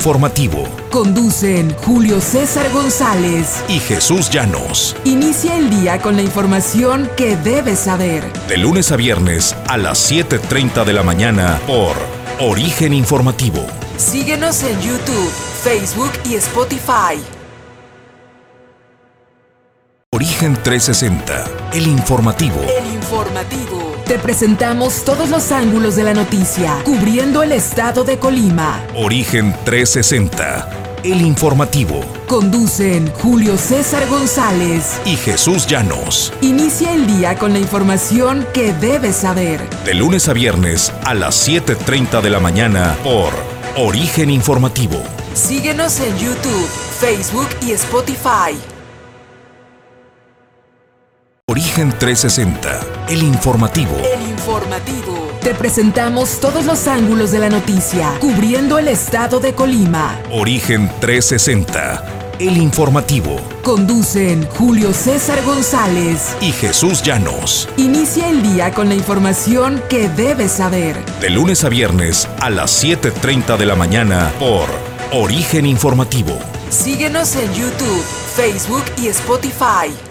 informativo. Conducen Julio César González y Jesús Llanos. Inicia el día con la información que debes saber. De lunes a viernes a las 7.30 de la mañana por Origen Informativo. Síguenos en YouTube, Facebook y Spotify. Origen 360, el informativo. El informativo. Te presentamos todos los ángulos de la noticia, cubriendo el estado de Colima. Origen 360, el informativo. Conducen Julio César González y Jesús Llanos. Inicia el día con la información que debes saber. De lunes a viernes a las 7.30 de la mañana por Origen Informativo. Síguenos en YouTube, Facebook y Spotify. Origen 360, el informativo. El informativo. Te presentamos todos los ángulos de la noticia, cubriendo el estado de Colima. Origen 360, el informativo. Conducen Julio César González y Jesús Llanos. Inicia el día con la información que debes saber. De lunes a viernes a las 7.30 de la mañana por Origen Informativo. Síguenos en YouTube, Facebook y Spotify.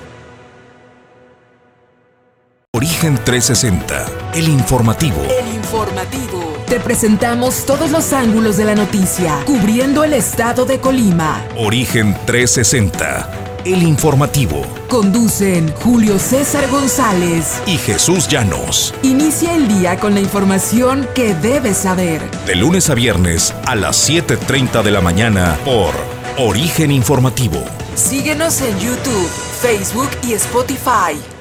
Origen 360, el informativo. El informativo. Te presentamos todos los ángulos de la noticia, cubriendo el estado de Colima. Origen 360, el informativo. Conducen Julio César González y Jesús Llanos. Inicia el día con la información que debes saber. De lunes a viernes a las 7.30 de la mañana por Origen Informativo. Síguenos en YouTube, Facebook y Spotify.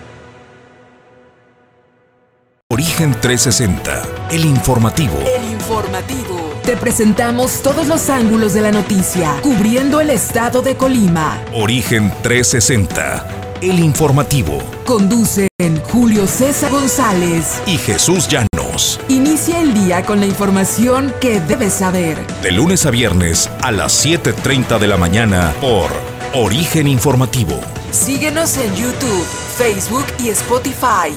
Origen 360, el informativo. El informativo. Te presentamos todos los ángulos de la noticia, cubriendo el estado de Colima. Origen 360, el informativo. Conducen Julio César González y Jesús Llanos. Inicia el día con la información que debes saber. De lunes a viernes a las 7.30 de la mañana por Origen Informativo. Síguenos en YouTube, Facebook y Spotify.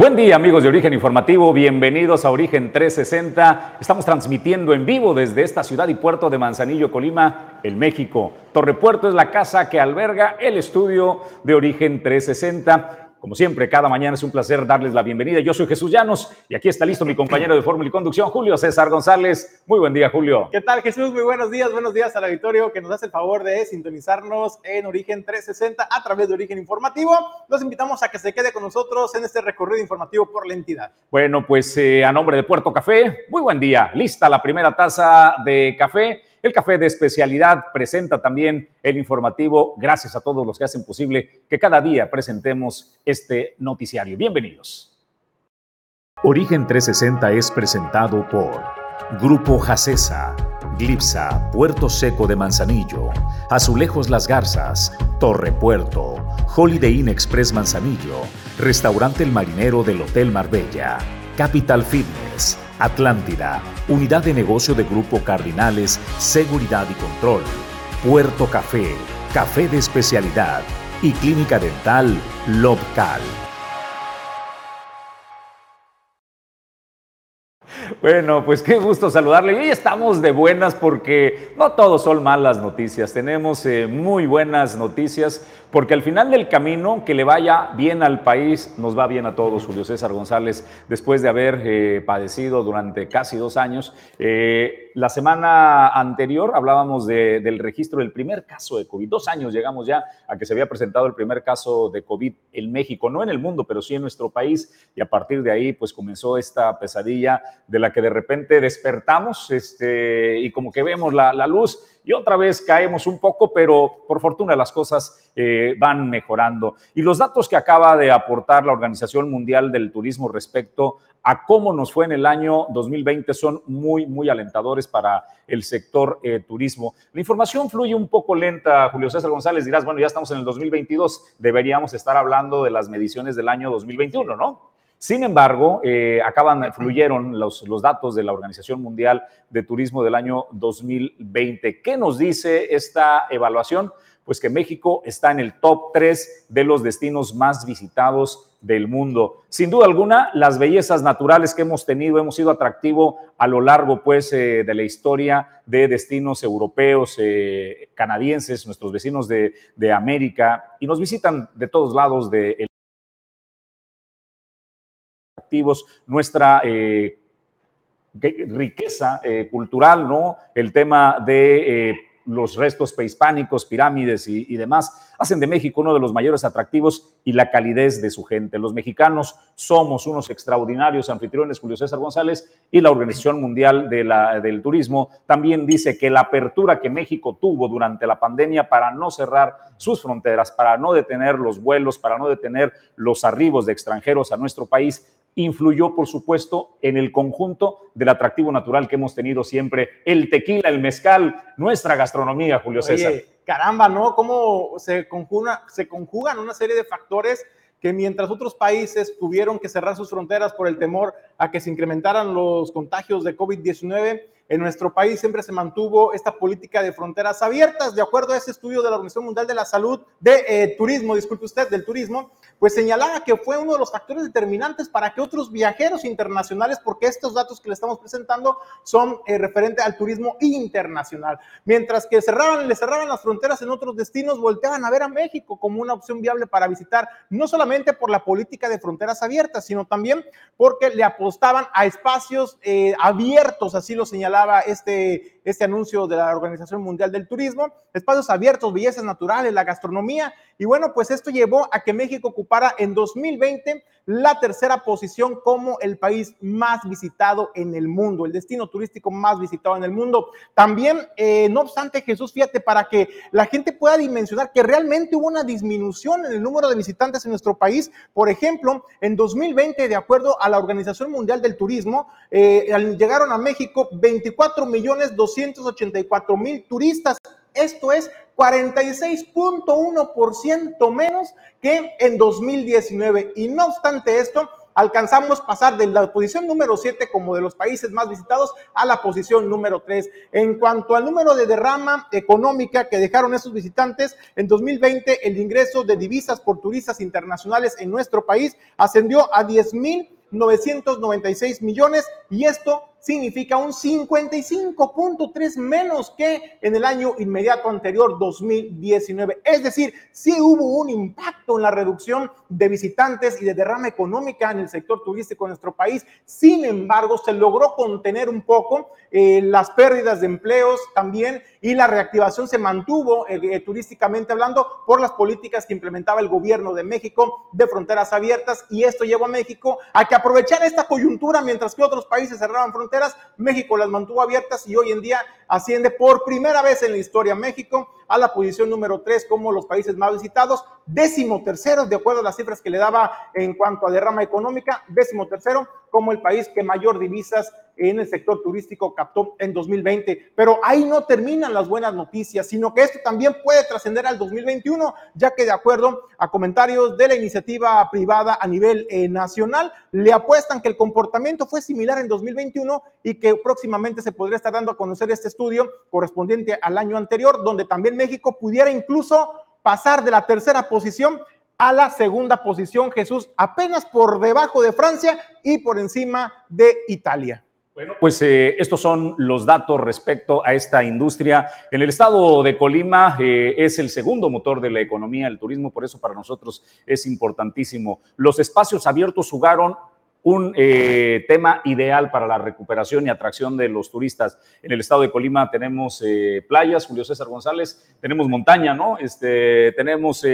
Buen día amigos de Origen Informativo, bienvenidos a Origen 360. Estamos transmitiendo en vivo desde esta ciudad y puerto de Manzanillo, Colima, el México. Torre Puerto es la casa que alberga el estudio de Origen 360. Como siempre, cada mañana es un placer darles la bienvenida. Yo soy Jesús Llanos y aquí está listo mi compañero de Fórmula y Conducción, Julio César González. Muy buen día, Julio. ¿Qué tal, Jesús? Muy buenos días. Buenos días al auditorio que nos hace el favor de sintonizarnos en Origen 360 a través de Origen Informativo. Los invitamos a que se quede con nosotros en este recorrido informativo por la entidad. Bueno, pues eh, a nombre de Puerto Café, muy buen día. Lista la primera taza de café el café de especialidad presenta también el informativo. Gracias a todos los que hacen posible que cada día presentemos este noticiario. Bienvenidos. Origen 360 es presentado por Grupo Jacesa, Glipsa, Puerto Seco de Manzanillo, Azulejos Las Garzas, Torre Puerto, Holiday Inn Express Manzanillo, Restaurante El Marinero del Hotel Marbella, Capital Fitness, Atlántida, Unidad de Negocio de Grupo Cardinales, Seguridad y Control, Puerto Café, Café de Especialidad y Clínica Dental Lobcal. Bueno, pues qué gusto saludarle. Y hoy estamos de buenas porque no todos son malas noticias. Tenemos eh, muy buenas noticias porque al final del camino, que le vaya bien al país, nos va bien a todos, Julio César González, después de haber eh, padecido durante casi dos años. Eh, la semana anterior hablábamos del registro del primer caso de COVID. Dos años llegamos ya a que se había presentado el primer caso de COVID en México, no en el mundo, pero sí en nuestro país. Y a partir de ahí, pues comenzó esta pesadilla de la que de repente despertamos este, y como que vemos la, luz y otra vez caemos un poco, pero por fortuna las cosas eh, van mejorando. Y los datos que acaba de aportar la Organización Mundial del Turismo respecto a cómo nos fue en el año 2020 son muy, muy alentadores para el sector eh, turismo. La información fluye un poco lenta, Julio César González, dirás, bueno, ya estamos en el 2022, deberíamos estar hablando de las mediciones del año 2021, ¿no? Sin embargo, eh, acaban, fluyeron los, datos de la Organización Mundial de Turismo del año 2020. ¿Qué nos dice esta evaluación? Pues que México está en el top 3 de los destinos más visitados del mundo. Sin duda alguna, las bellezas naturales que hemos tenido, hemos sido atractivo a lo largo pues eh, de la historia de destinos europeos, eh, canadienses, nuestros vecinos de, América, y nos visitan de todos lados de nuestra eh, riqueza cultural, ¿no? El tema de los restos prehispánicos, pirámides y, demás, hacen de México uno de los mayores atractivos y la calidez de su gente. Los mexicanos somos unos extraordinarios anfitriones, Julio César González, y la Organización Mundial del Turismo también dice que la apertura que México tuvo durante la pandemia para no cerrar sus fronteras, para no detener los vuelos, para no detener los arribos de extranjeros a nuestro país, influyó, por supuesto, en el conjunto del atractivo natural que hemos tenido siempre, el tequila, el mezcal, nuestra gastronomía, Julio César. caramba, ¿no? Cómo se, conjuga, se conjugan una serie de factores que mientras otros países tuvieron que cerrar sus fronteras por el temor a que se incrementaran los contagios de COVID-19, en nuestro país siempre se mantuvo esta política de fronteras abiertas, de acuerdo a ese estudio de la Organización Mundial de la Salud, de eh, turismo, disculpe usted, del turismo, pues señalaba que fue uno de los factores determinantes para que otros viajeros internacionales, porque estos datos que le estamos presentando son eh, referentes al turismo internacional, mientras que cerraban, le cerraban las fronteras en otros destinos, volteaban a ver a México como una opción viable para visitar, no solamente por la política de fronteras abiertas, sino también porque le apostaban a espacios eh, abiertos, así lo señalaba este, este anuncio de la Organización Mundial del Turismo, espacios abiertos, bellezas naturales, la gastronomía, y bueno, pues esto llevó a que México ocupara en 2020 la tercera posición como el país más visitado en el mundo, el destino turístico más visitado en el mundo. También, eh, no obstante, Jesús, fíjate, para que la gente pueda dimensionar que realmente hubo una disminución en el número de visitantes en nuestro país. Por ejemplo, en 2020, de acuerdo a la Organización Mundial del Turismo, eh, llegaron a México 24 millones 284 mil turistas. Esto es 46.1% menos que en 2019. Y no obstante esto, alcanzamos pasar de la posición número 7 como de los países más visitados a la posición número 3. En cuanto al número de derrama económica que dejaron esos visitantes, en 2020 el ingreso de divisas por turistas internacionales en nuestro país ascendió a 10.996 millones y esto significa un 55.3 menos que en el año inmediato anterior, 2019. Es decir, sí hubo un impacto en la reducción de visitantes y de derrama económica en el sector turístico de nuestro país. Sin embargo, se logró contener un poco eh, las pérdidas de empleos también y la reactivación se mantuvo eh, eh, turísticamente hablando por las políticas que implementaba el gobierno de México de fronteras abiertas y esto llevó a México a que aprovechar esta coyuntura mientras que otros países cerraban fronteras México las mantuvo abiertas y hoy en día asciende por primera vez en la historia México a la posición número 3 como los países más visitados, décimo tercero, de acuerdo a las cifras que le daba en cuanto a derrama económica, décimo tercero como el país que mayor divisas en el sector turístico captó en 2020. Pero ahí no terminan las buenas noticias, sino que esto también puede trascender al 2021, ya que de acuerdo a comentarios de la iniciativa privada a nivel eh, nacional, le apuestan que el comportamiento fue similar en 2021 y que próximamente se podría estar dando a conocer este estudio correspondiente al año anterior, donde también México pudiera incluso pasar de la tercera posición a la segunda posición, Jesús, apenas por debajo de Francia y por encima de Italia. Bueno, pues eh, estos son los datos respecto a esta industria. En el estado de Colima eh, es el segundo motor de la economía, el turismo, por eso para nosotros es importantísimo. Los espacios abiertos jugaron un eh, tema ideal para la recuperación y atracción de los turistas. En el estado de Colima tenemos playas, Julio César González, tenemos montaña, ¿no? Este, tenemos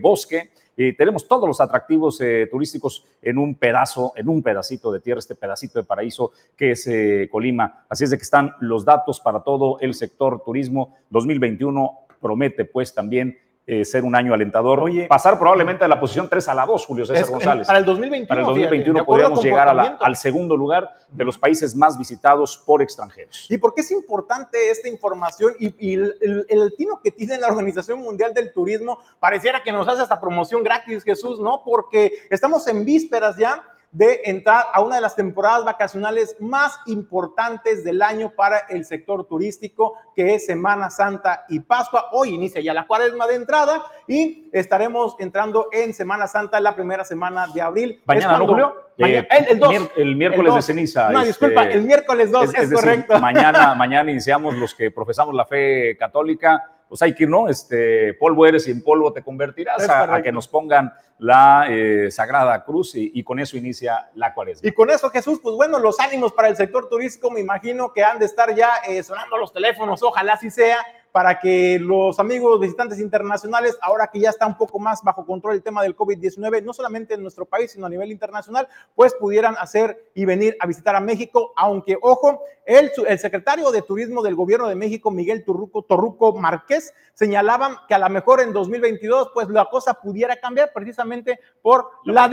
bosque y tenemos todos los atractivos eh, turísticos en un pedazo, en un pedacito de tierra, este pedacito de paraíso que es eh, Colima. Así es de que están los datos para todo el sector turismo 2021 promete pues también eh, ser un año alentador. Oye, pasar probablemente de la posición 3 a la 2, Julio César González. Para el 2021, para el 2021 podríamos llegar al segundo lugar de los países más visitados por extranjeros. ¿Y por qué es importante esta información y, el, el, tino que tiene la Organización Mundial del Turismo? Pareciera que nos hace esta promoción gratis, Jesús, ¿no? Porque estamos en vísperas ya de entrar a una de las temporadas vacacionales más importantes del año para el sector turístico, que es Semana Santa y Pascua. Hoy inicia ya la cuaresma de entrada y estaremos entrando en Semana Santa la primera semana de abril. Mañana, ¿no, Julio? Eh, el, el, miércoles de ceniza. No, disculpa, este, el miércoles 2, es, correcto. mañana, mañana iniciamos los que profesamos la fe católica pues hay que ir, ¿no? Este, polvo eres y en polvo te convertirás a, que nos pongan la eh, Sagrada Cruz y, con eso inicia la cuaresma. Y con eso, Jesús, pues bueno, los ánimos para el sector turístico, me imagino que han de estar ya eh, sonando los teléfonos, ojalá así sea, para que los amigos visitantes internacionales, ahora que ya está un poco más bajo control el tema del COVID-19, no solamente en nuestro país, sino a nivel internacional, pues pudieran hacer y venir a visitar a México, aunque, ojo, el, el secretario de Turismo del Gobierno de México, Miguel Torruco, Torruco Márquez, señalaban que a lo mejor en 2022, pues la cosa pudiera cambiar precisamente por la,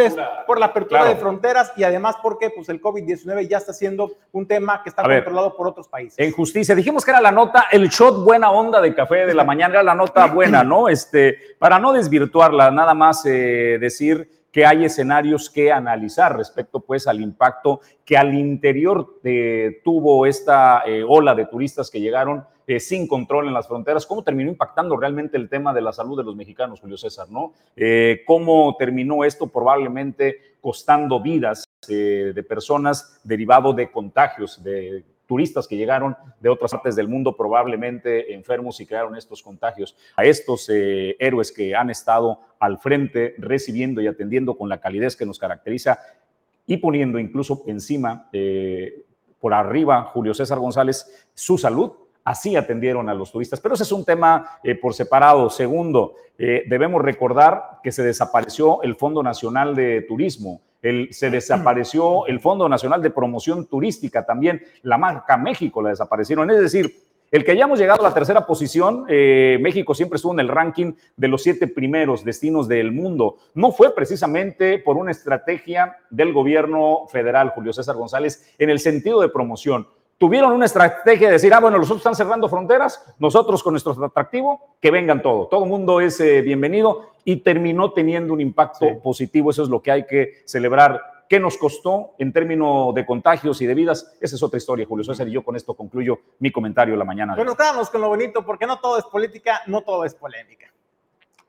por la apertura de fronteras y además porque pues el COVID-19 ya está siendo un tema que está controlado por otros países. En justicia, dijimos que era la nota, el shot buena onda de café de la mañana era la nota buena, ¿no? Este, para no desvirtuarla, nada más eh, decir que hay escenarios que analizar respecto pues al impacto que al interior de, tuvo esta eh, ola de turistas que llegaron eh, sin control en las fronteras, cómo terminó impactando realmente el tema de la salud de los mexicanos, Julio César, ¿no? cómo terminó esto probablemente costando vidas de personas derivado de contagios, de turistas que llegaron de otras partes del mundo probablemente enfermos y crearon estos contagios. A estos eh, héroes que han estado al frente recibiendo y atendiendo con la calidez que nos caracteriza y poniendo incluso encima, eh, por arriba, Julio César González, su salud, así atendieron a los turistas. Pero ese es un tema eh, por separado. Segundo, debemos recordar que se desapareció el Fondo Nacional de Turismo se desapareció el Fondo Nacional de Promoción Turística, también la marca México la desaparecieron. Es decir, el que hayamos llegado a la tercera posición, eh, México siempre estuvo en el ranking de los siete primeros destinos del mundo. No fue precisamente por una estrategia del gobierno federal, Julio César González, en el sentido de promoción tuvieron una estrategia de decir, ah, bueno, los otros están cerrando fronteras, nosotros con nuestro atractivo, que vengan todo. Todo el mundo es eh, bienvenido y terminó teniendo un impacto positivo. Eso es lo que hay que celebrar. ¿Qué nos costó en términos de contagios y de vidas? Esa es otra historia, Julio César, y yo con esto concluyo mi comentario la mañana. Bueno, estamos con lo bonito, porque no todo es política, no todo es polémica.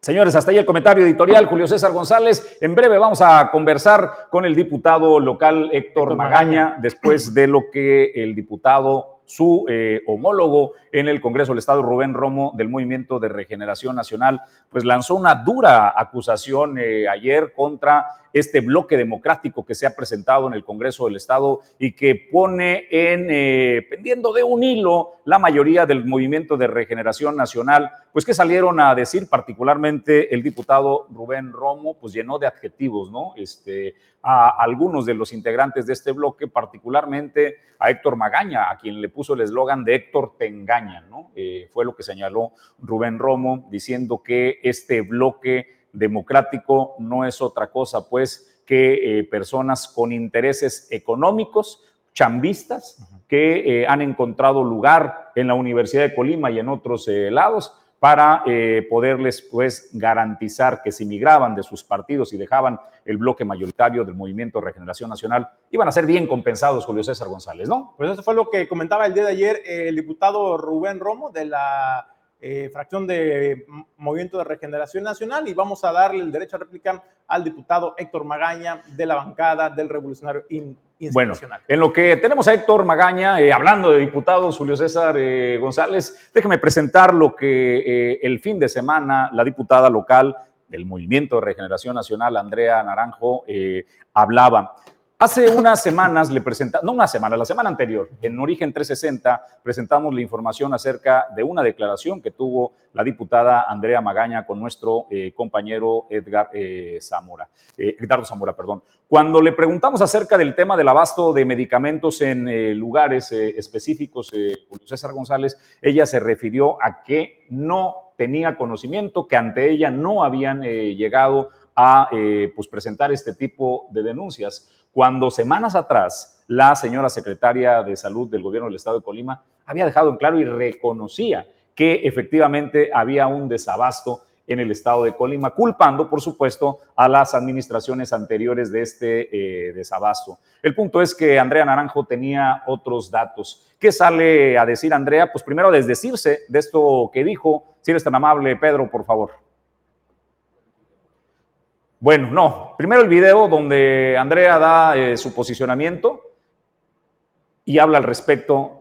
Señores, hasta ahí el comentario editorial, Julio César González. En breve vamos a conversar con el diputado local Héctor Magaña, después de lo que el diputado, su eh, homólogo en el Congreso del Estado, Rubén Romo, del Movimiento de Regeneración Nacional, pues lanzó una dura acusación eh, ayer contra este bloque democrático que se ha presentado en el Congreso del Estado y que pone en, eh, pendiendo de un hilo, la mayoría del movimiento de regeneración nacional, pues que salieron a decir, particularmente el diputado Rubén Romo, pues llenó de adjetivos, ¿no? Este, a algunos de los integrantes de este bloque, particularmente a Héctor Magaña, a quien le puso el eslogan de Héctor te engañan, ¿no? Eh, fue lo que señaló Rubén Romo, diciendo que este bloque democrático no es otra cosa, pues, que eh, personas con intereses económicos, chambistas, que eh, han encontrado lugar en la Universidad de Colima y en otros eh, lados para poderles pues garantizar que si migraban de sus partidos y dejaban el bloque mayoritario del Movimiento de Regeneración Nacional, iban a ser bien compensados, Julio César González, ¿no? Pues eso fue lo que comentaba el día de ayer el diputado Rubén Romo de la eh, fracción de Movimiento de Regeneración Nacional y vamos a darle el derecho a réplica al diputado Héctor Magaña de la bancada del Revolucionario Institucional. Bueno, en lo que tenemos a Héctor Magaña, eh, hablando de diputados, Julio César eh, González, déjeme presentar lo que el fin de semana la diputada local del Movimiento de Regeneración Nacional, Andrea Naranjo, hablaba Hace unas semanas le presentamos, no una semana, la semana anterior, en Origen 360 presentamos la información acerca de una declaración que tuvo la diputada Andrea Magaña con nuestro eh, compañero Edgar eh, Zamora, eh, Edgardo Zamora, perdón. Cuando le preguntamos acerca del tema del abasto de medicamentos en lugares específicos, Julio César González, ella se refirió a que no tenía conocimiento, que ante ella no habían llegado a pues presentar este tipo de denuncias cuando semanas atrás la señora secretaria de salud del gobierno del estado de Colima había dejado en claro y reconocía que efectivamente había un desabasto en el estado de Colima, culpando, por supuesto, a las administraciones anteriores de este eh, desabasto. El punto es que Andrea Naranjo tenía otros datos. ¿Qué sale a decir Andrea? Pues primero desdecirse de esto que dijo. Si eres tan amable, Pedro, por favor. Bueno, no. Primero el video donde Andrea da eh, su posicionamiento y habla al respecto.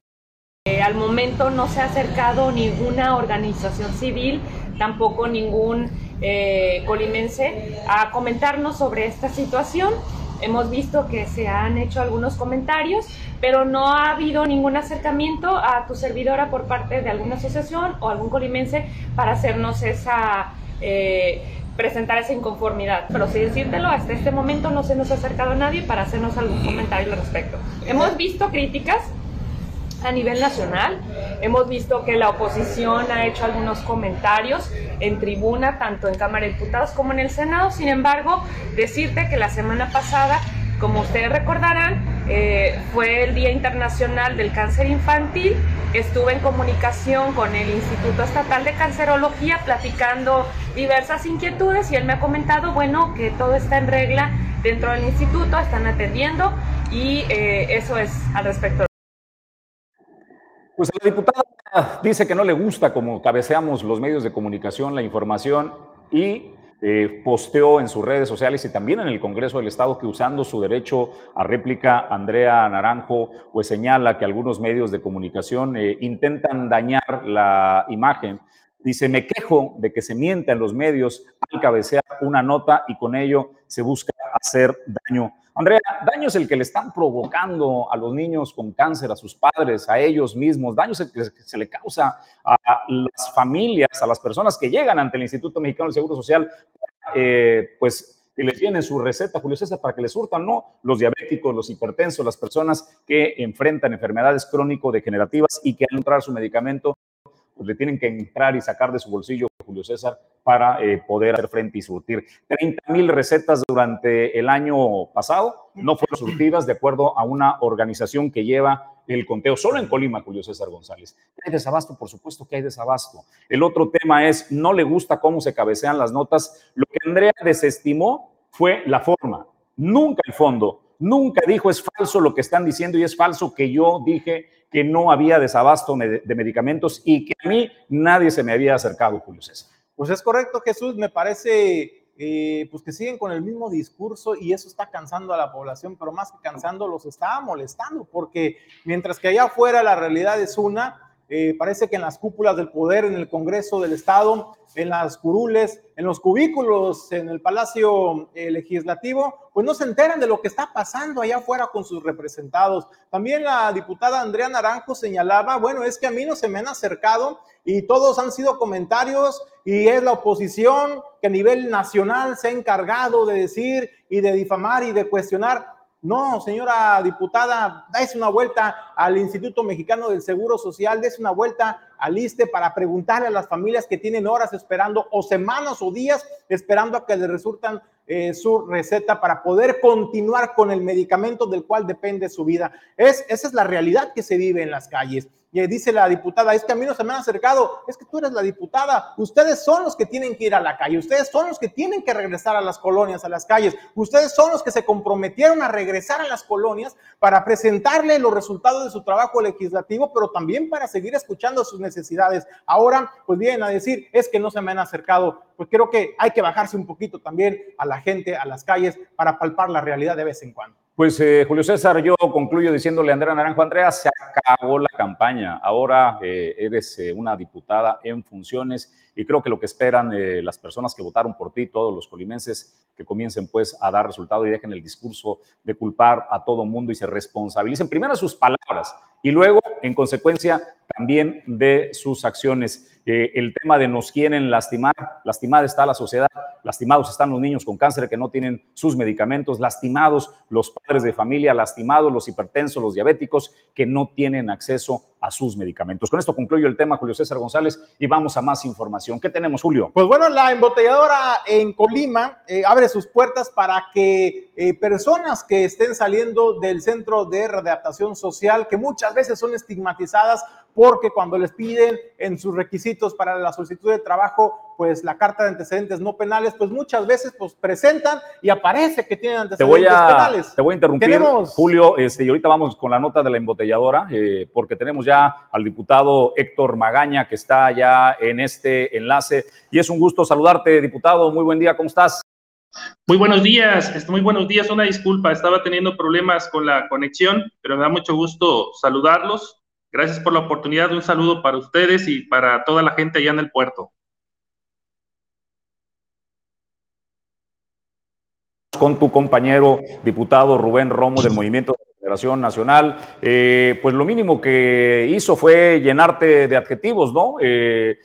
Eh, al momento no se ha acercado ninguna organización civil, tampoco ningún eh, colimense, a comentarnos sobre esta situación. Hemos visto que se han hecho algunos comentarios, pero no ha habido ningún acercamiento a tu servidora por parte de alguna asociación o algún colimense para hacernos esa presentar esa inconformidad. Pero si decírtelo, hasta este momento no se nos ha acercado nadie para hacernos algún comentario al respecto. Hemos visto críticas a nivel nacional. Hemos visto que la oposición ha hecho algunos comentarios en tribuna, tanto en Cámara de Diputados como en el Senado. Sin embargo, decirte que la semana pasada, como ustedes recordarán, eh, fue el Día Internacional del Cáncer Infantil. Estuve en comunicación con el Instituto Estatal de Cancerología platicando diversas inquietudes y él me ha comentado, bueno, que todo está en regla dentro del instituto, están atendiendo y eh, eso es al respecto. Pues la diputada dice que no le gusta como cabeceamos los medios de comunicación la información y eh, posteó en sus redes sociales y también en el Congreso del Estado que usando su derecho a réplica, Andrea Naranjo pues señala que algunos medios de comunicación eh, intentan dañar la imagen. Dice, me quejo de que se mienta en los medios al cabecear una nota y con ello se busca hacer daño. Andrea, daño es el que le están provocando a los niños con cáncer, a sus padres, a ellos mismos. Daño es el que se le causa a las familias, a las personas que llegan ante el Instituto Mexicano del Seguro Social, eh, pues que les tienen su receta, Julio César, para que les surtan, ¿no? Los diabéticos, los hipertensos, las personas que enfrentan enfermedades crónico-degenerativas y que al entrar su medicamento pues le tienen que entrar y sacar de su bolsillo Julio César para eh, poder hacer frente y surtir. 30 mil recetas durante el año pasado no fueron surtidas de acuerdo a una organización que lleva el conteo solo en Colima, Julio César González. ¿Hay desabasto? Por supuesto que hay desabasto. El otro tema es, no le gusta cómo se cabecean las notas. Lo que Andrea desestimó fue la forma, nunca el fondo. Nunca dijo es falso lo que están diciendo y es falso que yo dije que no había desabasto de medicamentos y que a mí nadie se me había acercado, Julio César. Pues es correcto, Jesús. Me parece eh, pues que siguen con el mismo discurso y eso está cansando a la población, pero más que cansando, los está molestando, porque mientras que allá afuera la realidad es una, eh, parece que en las cúpulas del poder, en el Congreso del Estado, en las curules, en los cubículos, en el Palacio eh, Legislativo, pues no se enteran de lo que está pasando allá afuera con sus representados. También la diputada Andrea Naranjo señalaba, bueno, es que a mí no se me han acercado y todos han sido comentarios y es la oposición que a nivel nacional se ha encargado de decir y de difamar y de cuestionar. No, señora diputada, dais una vuelta al Instituto Mexicano del Seguro Social, des una vuelta al ISTE para preguntarle a las familias que tienen horas esperando o semanas o días esperando a que les resultan eh, su receta para poder continuar con el medicamento del cual depende su vida. Es, esa es la realidad que se vive en las calles. Y dice la diputada, es que a mí no se me han acercado, es que tú eres la diputada, ustedes son los que tienen que ir a la calle, ustedes son los que tienen que regresar a las colonias, a las calles, ustedes son los que se comprometieron a regresar a las colonias para presentarle los resultados de su trabajo legislativo, pero también para seguir escuchando sus necesidades. Ahora, pues vienen a decir, es que no se me han acercado, pues creo que hay que bajarse un poquito también a la gente, a las calles, para palpar la realidad de vez en cuando. Pues eh, Julio César, yo concluyo diciéndole a Andrea Naranjo, Andrea, se acabó la campaña, ahora eh, eres eh, una diputada en funciones y creo que lo que esperan las personas que votaron por ti, todos los colimenses, que comiencen pues a dar resultado y dejen el discurso de culpar a todo mundo y se responsabilicen primero sus palabras y luego, en consecuencia, también de sus acciones. Eh, el tema de nos quieren lastimar, lastimada está la sociedad, lastimados están los niños con cáncer que no tienen sus medicamentos, lastimados los padres de familia, lastimados los hipertensos, los diabéticos que no tienen acceso a sus medicamentos. Con esto concluyo el tema, Julio César González, y vamos a más información. ¿Qué tenemos, Julio? Pues bueno, la embotelladora en Colima eh, abre sus puertas para que eh, personas que estén saliendo del centro de readaptación social, que muchas veces son estigmatizadas porque cuando les piden en sus requisitos para la solicitud de trabajo, pues la carta de antecedentes no penales, pues muchas veces pues presentan y aparece que tienen antecedentes penales. Te voy a interrumpir, Julio, este, y ahorita vamos con la nota de la embotelladora, eh, porque tenemos ya al diputado Héctor Magaña que está ya en este enlace. Y es un gusto saludarte, diputado. Muy buen día, ¿cómo estás? Muy buenos días, este, muy buenos días. Una disculpa, estaba teniendo problemas con la conexión, pero me da mucho gusto saludarlos. Gracias por la oportunidad. Un saludo para ustedes y para toda la gente allá en el puerto. Con tu compañero diputado Rubén Romo del Movimiento de Federación Nacional, eh, pues lo mínimo que hizo fue llenarte de adjetivos, ¿no? Eh,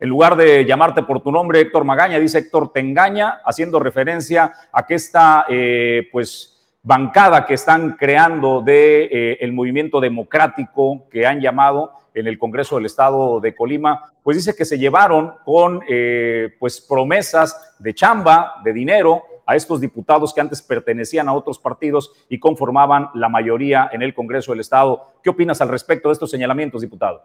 en lugar de llamarte por tu nombre, Héctor Magaña, dice Héctor te engaña, haciendo referencia a que esta, eh, pues, bancada que están creando de eh, el movimiento democrático que han llamado en el Congreso del Estado de Colima, pues dice que se llevaron con eh, pues promesas de chamba, de dinero a estos diputados que antes pertenecían a otros partidos y conformaban la mayoría en el Congreso del Estado. ¿Qué opinas al respecto de estos señalamientos, diputado?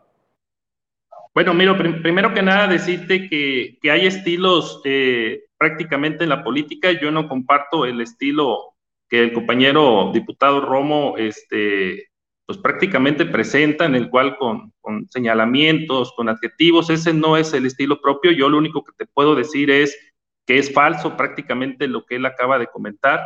Bueno, miro, primero que nada decirte que, que hay estilos eh, prácticamente en la política. Yo no comparto el estilo que el compañero diputado Romo, este, pues prácticamente presenta, en el cual con, con, señalamientos, con adjetivos, ese no es el estilo propio. Yo lo único que te puedo decir es que es falso prácticamente lo que él acaba de comentar.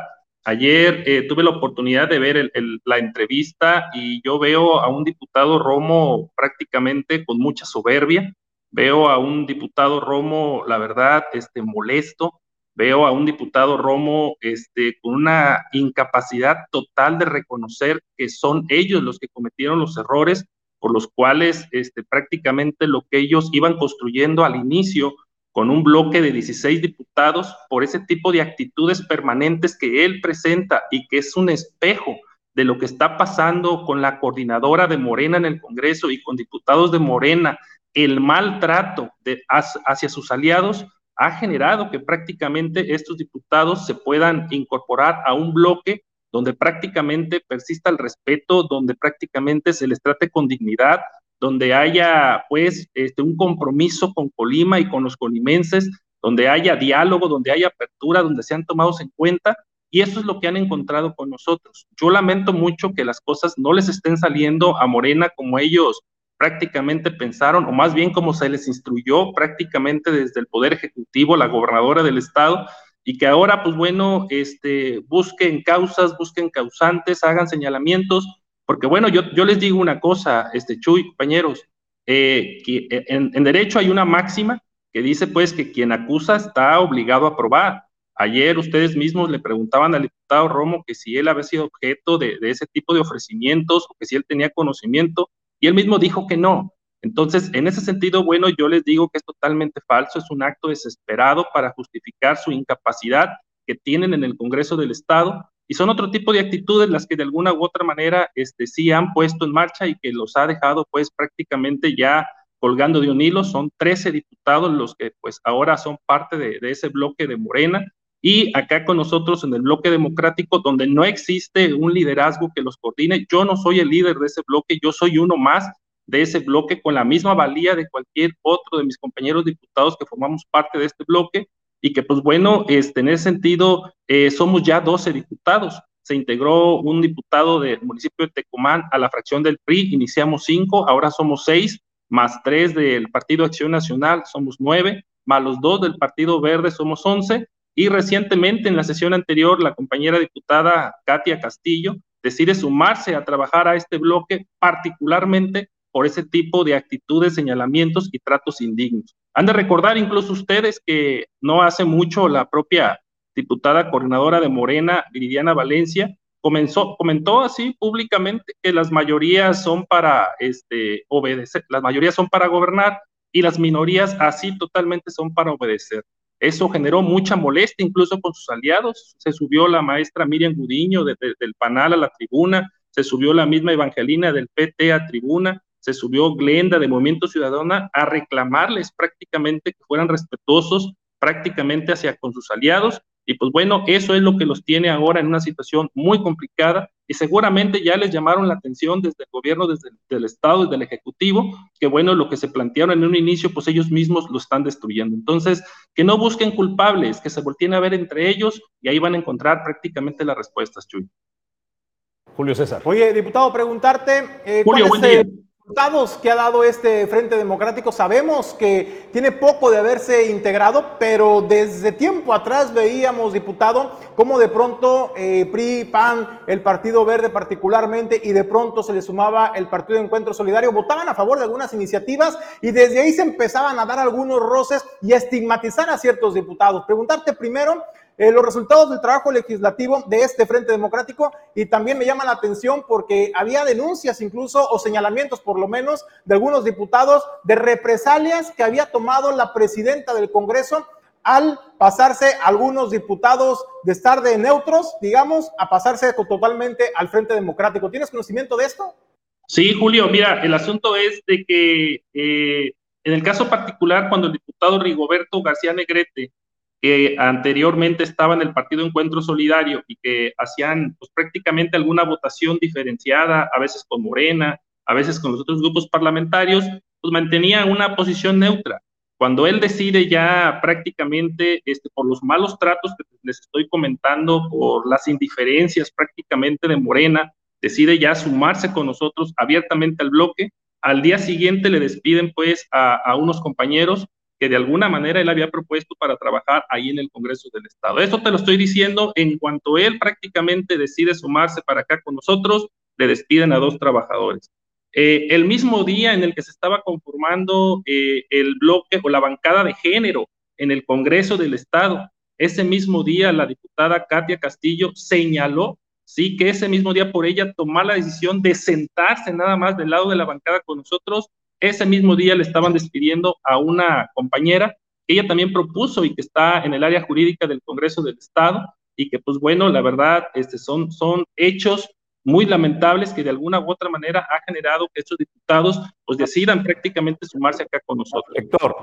Ayer eh, tuve la oportunidad de ver la entrevista y yo veo a un diputado Romo prácticamente con mucha soberbia. Veo a un diputado Romo, la verdad, este, molesto veo a un diputado Romo este, con una incapacidad total de reconocer que son ellos los que cometieron los errores por los cuales este, prácticamente lo que ellos iban construyendo al inicio con un bloque de 16 diputados por ese tipo de actitudes permanentes que él presenta y que es un espejo de lo que está pasando con la coordinadora de Morena en el Congreso y con diputados de Morena, el maltrato de, hacia sus aliados, ha generado que prácticamente estos diputados se puedan incorporar a un bloque donde prácticamente persista el respeto, donde prácticamente se les trate con dignidad, donde haya pues este, un compromiso con Colima y con los colimenses, donde haya diálogo, donde haya apertura, donde sean tomados en cuenta. Y eso es lo que han encontrado con nosotros. Yo lamento mucho que las cosas no les estén saliendo a Morena como ellos prácticamente pensaron, o más bien como se les instruyó prácticamente desde el Poder Ejecutivo, la gobernadora del Estado, y que ahora, pues bueno, este, busquen causas, busquen causantes, hagan señalamientos, porque bueno, yo, les digo una cosa, este, Chuy, compañeros, eh, que en, en derecho hay una máxima que dice pues que quien acusa está obligado a probar. Ayer ustedes mismos le preguntaban al diputado Romo que si él había sido objeto de, de, ese tipo de ofrecimientos o que si él tenía conocimiento y él mismo dijo que no. Entonces, en ese sentido, bueno, yo les digo que es totalmente falso, es un acto desesperado para justificar su incapacidad que tienen en el Congreso del Estado y son otro tipo de actitudes las que de alguna u otra manera este, sí han puesto en marcha y que los ha dejado pues prácticamente ya colgando de un hilo. Son 13 diputados los que pues ahora son parte de, de ese bloque de Morena y acá con nosotros en el bloque democrático, donde no existe un liderazgo que los coordine. Yo no soy el líder de ese bloque, yo soy uno más de ese bloque con la misma valía de cualquier otro de mis compañeros diputados que formamos parte de este bloque y que pues bueno, este, en ese sentido eh, somos ya 12 diputados. Se integró un diputado del municipio de Tecomán a la fracción del PRI, iniciamos cinco, ahora somos seis, más tres del Partido Acción Nacional, somos nueve, más los dos del Partido Verde, somos once, y recientemente, en la sesión anterior, la compañera diputada Katia Castillo decide sumarse a trabajar a este bloque, particularmente por ese tipo de actitudes, señalamientos y tratos indignos. Han de recordar incluso ustedes que no hace mucho la propia diputada coordinadora de Morena, Viridiana Valencia, comenzó, comentó así públicamente que las mayorías son para este, obedecer, las mayorías son para gobernar y las minorías así totalmente son para obedecer. Eso generó mucha molestia incluso con sus aliados. Se subió la maestra Miriam Gudiño del Panal a la tribuna, se subió la misma Evangelina del PT a tribuna, se subió Glenda de Movimiento Ciudadana a reclamarles prácticamente que fueran respetuosos prácticamente hacia con sus aliados y pues bueno, eso es lo que los tiene ahora en una situación muy complicada y seguramente ya les llamaron la atención desde el gobierno, desde el Estado, desde el Ejecutivo, que bueno, lo que se plantearon en un inicio, pues ellos mismos lo están destruyendo. Entonces, que no busquen culpables, que se volteen a ver entre ellos y ahí van a encontrar prácticamente las respuestas, Chuy. Julio César. Oye, diputado, preguntarte, eh, Julio, buen día resultados que ha dado este Frente Democrático. Sabemos que tiene poco de haberse integrado, pero desde tiempo atrás veíamos, diputado, cómo de pronto eh, PRI, PAN, el Partido Verde particularmente, y de pronto se le sumaba el Partido Encuentro Solidario, votaban a favor de algunas iniciativas y desde ahí se empezaban a dar algunos roces y a estigmatizar a ciertos diputados. Preguntarte primero eh, los resultados del trabajo legislativo de este Frente Democrático y también me llama la atención porque había denuncias incluso o señalamientos por lo menos de algunos diputados de represalias que había tomado la presidenta del Congreso al pasarse algunos diputados de estar de neutros, digamos, a pasarse totalmente al Frente Democrático. ¿Tienes conocimiento de esto? Sí, Julio, mira, el asunto es de que eh, en el caso particular, cuando el diputado Rigoberto García Negrete que anteriormente estaba en el Partido Encuentro Solidario y que hacían pues, prácticamente alguna votación diferenciada, a veces con Morena, a veces con los otros grupos parlamentarios, pues mantenían una posición neutra. Cuando él decide ya prácticamente, este, por los malos tratos que les estoy comentando, por las indiferencias prácticamente de Morena, decide ya sumarse con nosotros abiertamente al bloque, al día siguiente le despiden pues a, a unos compañeros que de alguna manera él había propuesto para trabajar ahí en el Congreso del Estado. Esto te lo estoy diciendo en cuanto él prácticamente decide sumarse para acá con nosotros, le despiden a dos trabajadores. Eh, el mismo día en el que se estaba conformando eh, el bloque o la bancada de género en el Congreso del Estado, ese mismo día la diputada Katia Castillo señaló, sí, que ese mismo día por ella tomó la decisión de sentarse nada más del lado de la bancada con nosotros ese mismo día le estaban despidiendo a una compañera que ella también propuso y que está en el área jurídica del Congreso del Estado y que pues bueno, la verdad, este, son, son hechos muy lamentables que de alguna u otra manera ha generado que estos diputados pues decidan prácticamente sumarse acá con nosotros. Héctor,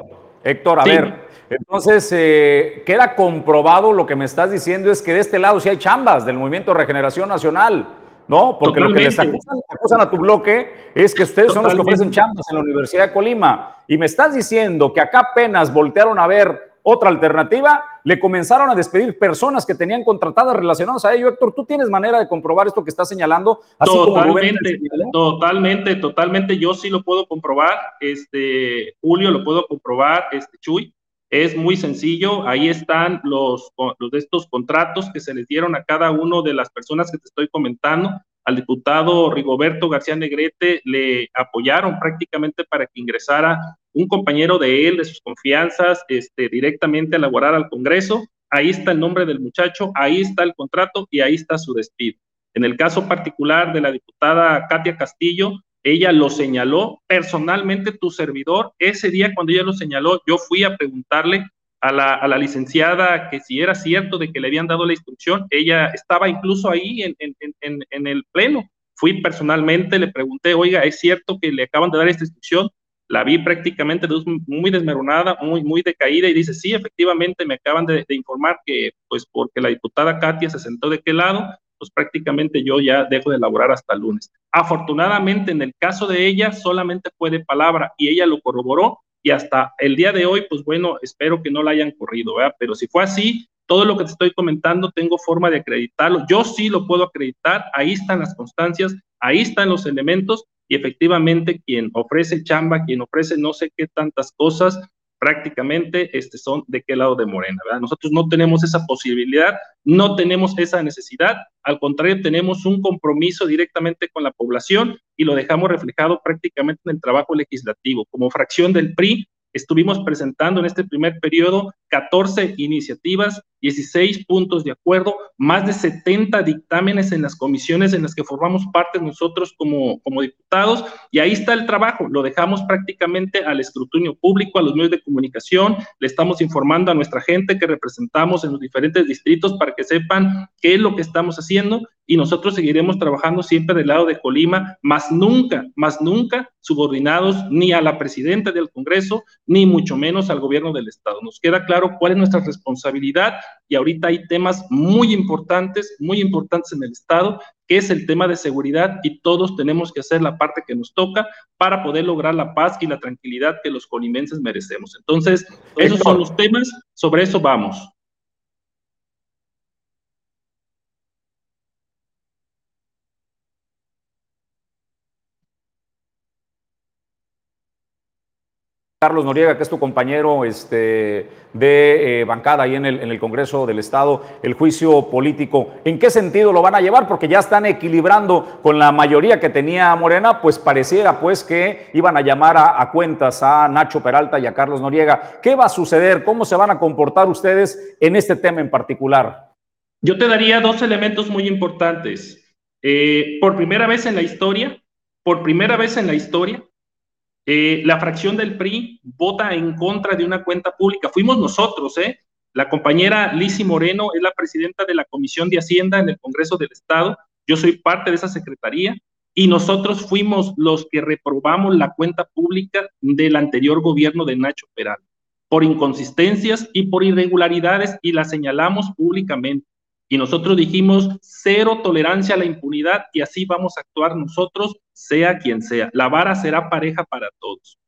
Héctor, a ver, entonces eh, queda comprobado lo que me estás diciendo es que de este lado sí hay chambas del Movimiento Regeneración Nacional. ¿No? Porque lo que les acusan, a tu bloque es que ustedes son los que ofrecen chambas en la Universidad de Colima. Y me estás diciendo que acá apenas voltearon a ver otra alternativa, le comenzaron a despedir personas que tenían contratadas relacionadas a ello. Héctor, ¿tú tienes manera de comprobar esto que estás señalando? totalmente, totalmente, totalmente. Yo sí lo puedo comprobar. Este, Julio lo puedo comprobar, este, Chuy. Es muy sencillo, ahí están los, de estos contratos que se les dieron a cada uno de las personas que te estoy comentando. Al diputado Rigoberto García Negrete le apoyaron prácticamente para que ingresara un compañero de él, de sus confianzas, este, directamente a elaborar al Congreso. Ahí está el nombre del muchacho, ahí está el contrato y ahí está su despido. En el caso particular de la diputada Katia Castillo, ella lo señaló personalmente, tu servidor, ese día cuando ella lo señaló, yo fui a preguntarle a la, licenciada que si era cierto de que le habían dado la instrucción, ella estaba incluso ahí en, en, el pleno. Fui personalmente, le pregunté, oiga, ¿es cierto que le acaban de dar esta instrucción? La vi prácticamente muy desmeronada, muy, muy decaída y dice, sí, efectivamente me acaban de, de informar que, pues porque la diputada Katia se sentó de qué lado, pues prácticamente yo ya dejo de elaborar hasta el lunes. Afortunadamente, en el caso de ella, solamente fue de palabra y ella lo corroboró y hasta el día de hoy, pues bueno, espero que no la hayan corrido, ¿verdad? Pero si fue así, todo lo que te estoy comentando tengo forma de acreditarlo. Yo sí lo puedo acreditar, ahí están las constancias, ahí están los elementos y efectivamente quien ofrece chamba, quien ofrece no sé qué tantas cosas, prácticamente este, son de qué lado de Morena, ¿verdad? Nosotros no tenemos esa posibilidad, no tenemos esa necesidad, al contrario, tenemos un compromiso directamente con la población y lo dejamos reflejado prácticamente en el trabajo legislativo. Como fracción del PRI, estuvimos presentando en este primer periodo 14 iniciativas, 16 puntos de acuerdo, más de 70 dictámenes en las comisiones en las que formamos parte nosotros como, como diputados, y ahí está el trabajo, lo dejamos prácticamente al escrutinio público, a los medios de comunicación, le estamos informando a nuestra gente que representamos en los diferentes distritos para que sepan qué es lo que estamos haciendo y nosotros seguiremos trabajando siempre del lado de Colima, más nunca, más nunca subordinados ni a la presidenta del Congreso, ni mucho menos al gobierno del Estado. Nos queda claro cuál es nuestra responsabilidad y ahorita hay temas muy importantes, muy importantes en el Estado, que es el tema de seguridad y todos tenemos que hacer la parte que nos toca para poder lograr la paz y la tranquilidad que los colimenses merecemos. Entonces, esos son los temas, sobre eso vamos. Carlos Noriega, que es tu compañero este, de eh, bancada ahí en el, en el, Congreso del Estado, el juicio político, ¿en qué sentido lo van a llevar? Porque ya están equilibrando con la mayoría que tenía Morena, pues pareciera pues que iban a llamar a, cuentas a Nacho Peralta y a Carlos Noriega. ¿Qué va a suceder? ¿Cómo se van a comportar ustedes en este tema en particular? Yo te daría dos elementos muy importantes. Eh, por primera vez en la historia, por primera vez en la historia, eh, la fracción del PRI vota en contra de una cuenta pública. Fuimos nosotros, ¿eh? La compañera Lisi Moreno es la presidenta de la Comisión de Hacienda en el Congreso del Estado. Yo soy parte de esa secretaría y nosotros fuimos los que reprobamos la cuenta pública del anterior gobierno de Nacho Peral por inconsistencias y por irregularidades y la señalamos públicamente. Y nosotros dijimos cero tolerancia a la impunidad y así vamos a actuar nosotros, sea quien sea. La vara será pareja para todos.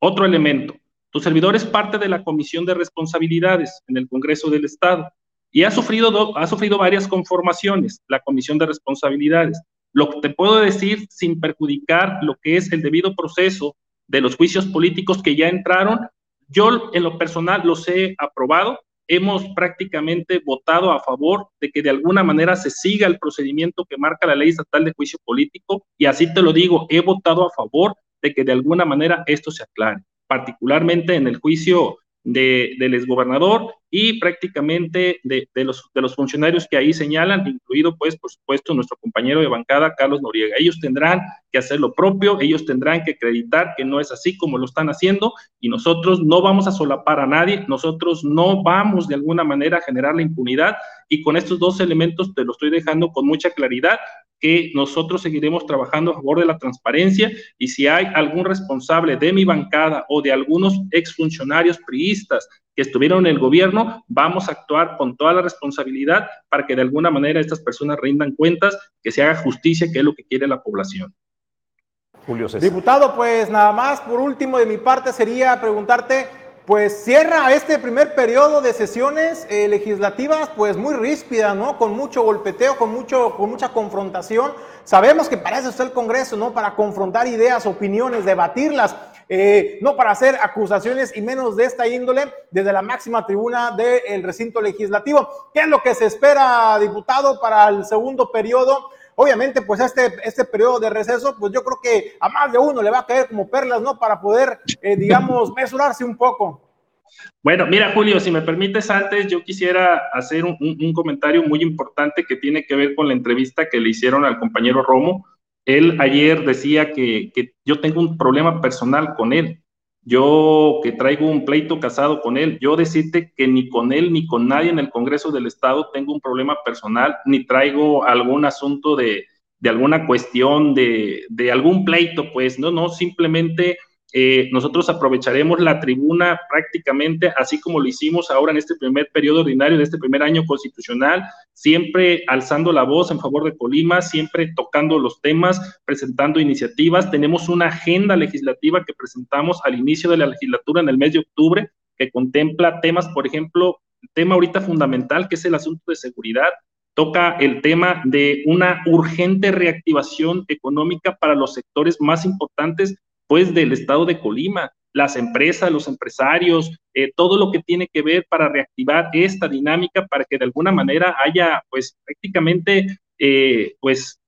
Otro elemento, tu servidor es parte de la Comisión de Responsabilidades en el Congreso del Estado y ha sufrido, ha sufrido varias conformaciones, la Comisión de Responsabilidades. Lo que te puedo decir sin perjudicar lo que es el debido proceso de los juicios políticos que ya entraron, yo en lo personal los he aprobado, hemos prácticamente votado a favor de que de alguna manera se siga el procedimiento que marca la ley estatal de juicio político y así te lo digo, he votado a favor de que de alguna manera esto se aclare, particularmente en el juicio de, del exgobernador y prácticamente de los funcionarios que ahí señalan, incluido pues por supuesto nuestro compañero de bancada, Carlos Noriega. Ellos tendrán que hacer lo propio, ellos tendrán que acreditar que no es así como lo están haciendo y nosotros no vamos a solapar a nadie, nosotros no vamos de alguna manera a generar la impunidad y con estos dos elementos te lo estoy dejando con mucha claridad que nosotros seguiremos trabajando a favor de la transparencia y si hay algún responsable de mi bancada o de algunos exfuncionarios priistas que estuvieron en el gobierno, vamos a actuar con toda la responsabilidad para que de alguna manera estas personas rindan cuentas, que se haga justicia, que es lo que quiere la población. Julio César. Diputado, pues nada más, por último de mi parte sería preguntarte, pues cierra este primer periodo de sesiones eh, legislativas, pues muy ríspida, ¿no? Con mucho golpeteo, con, mucho, con mucha confrontación. Sabemos que para eso está el Congreso, ¿no? Para confrontar ideas, opiniones, debatirlas. Eh, no para hacer acusaciones y menos de esta índole desde la máxima tribuna del recinto legislativo. ¿Qué es lo que se espera, diputado, para el segundo periodo? Obviamente, pues este, este periodo de receso, pues yo creo que a más de uno le va a caer como perlas, ¿no? Para poder, eh, digamos, mesurarse un poco. Bueno, mira, Julio, si me permites antes, yo quisiera hacer un, un, comentario muy importante que tiene que ver con la entrevista que le hicieron al compañero Romo él ayer decía que, que, yo tengo un problema personal con él. Yo que traigo un pleito casado con él, yo decirte que ni con él ni con nadie en el Congreso del Estado tengo un problema personal, ni traigo algún asunto de, de alguna cuestión, de, de algún pleito, pues, no, no, simplemente eh, nosotros aprovecharemos la tribuna prácticamente así como lo hicimos ahora en este primer periodo ordinario de este primer año constitucional, siempre alzando la voz en favor de Colima, siempre tocando los temas, presentando iniciativas. Tenemos una agenda legislativa que presentamos al inicio de la legislatura en el mes de octubre, que contempla temas, por ejemplo, el tema ahorita fundamental, que es el asunto de seguridad, toca el tema de una urgente reactivación económica para los sectores más importantes pues del estado de Colima, las empresas, los empresarios, eh, todo lo que tiene que ver para reactivar esta dinámica para que de alguna manera haya pues prácticamente eh, pues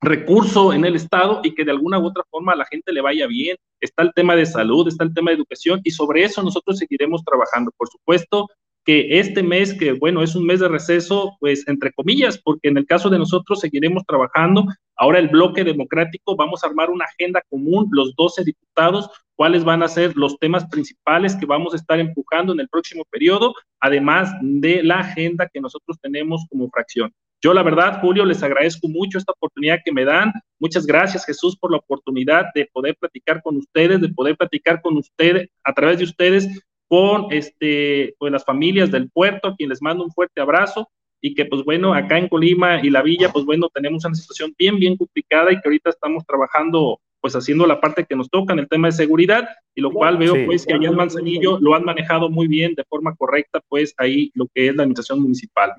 recurso en el Estado y que de alguna u otra forma a la gente le vaya bien. Está el tema de salud, está el tema de educación y sobre eso nosotros seguiremos trabajando. Por supuesto que este mes, que bueno, es un mes de receso, pues entre comillas, porque en el caso de nosotros seguiremos trabajando. Ahora el bloque democrático, vamos a armar una agenda común, los 12 diputados, cuáles van a ser los temas principales que vamos a estar empujando en el próximo periodo, además de la agenda que nosotros tenemos como fracción. Yo la verdad, Julio, les agradezco mucho esta oportunidad que me dan. Muchas gracias, Jesús, por la oportunidad de poder platicar con ustedes, de poder platicar con ustedes, a través de ustedes, con este, pues, las familias del puerto, a quien les mando un fuerte abrazo y que pues bueno, acá en Colima y la villa, pues bueno, tenemos una situación bien, bien complicada y que ahorita estamos trabajando pues haciendo la parte que nos toca en el tema de seguridad y lo cual veo pues que allá en Manzanillo lo han manejado muy bien de forma correcta pues ahí lo que es la administración municipal.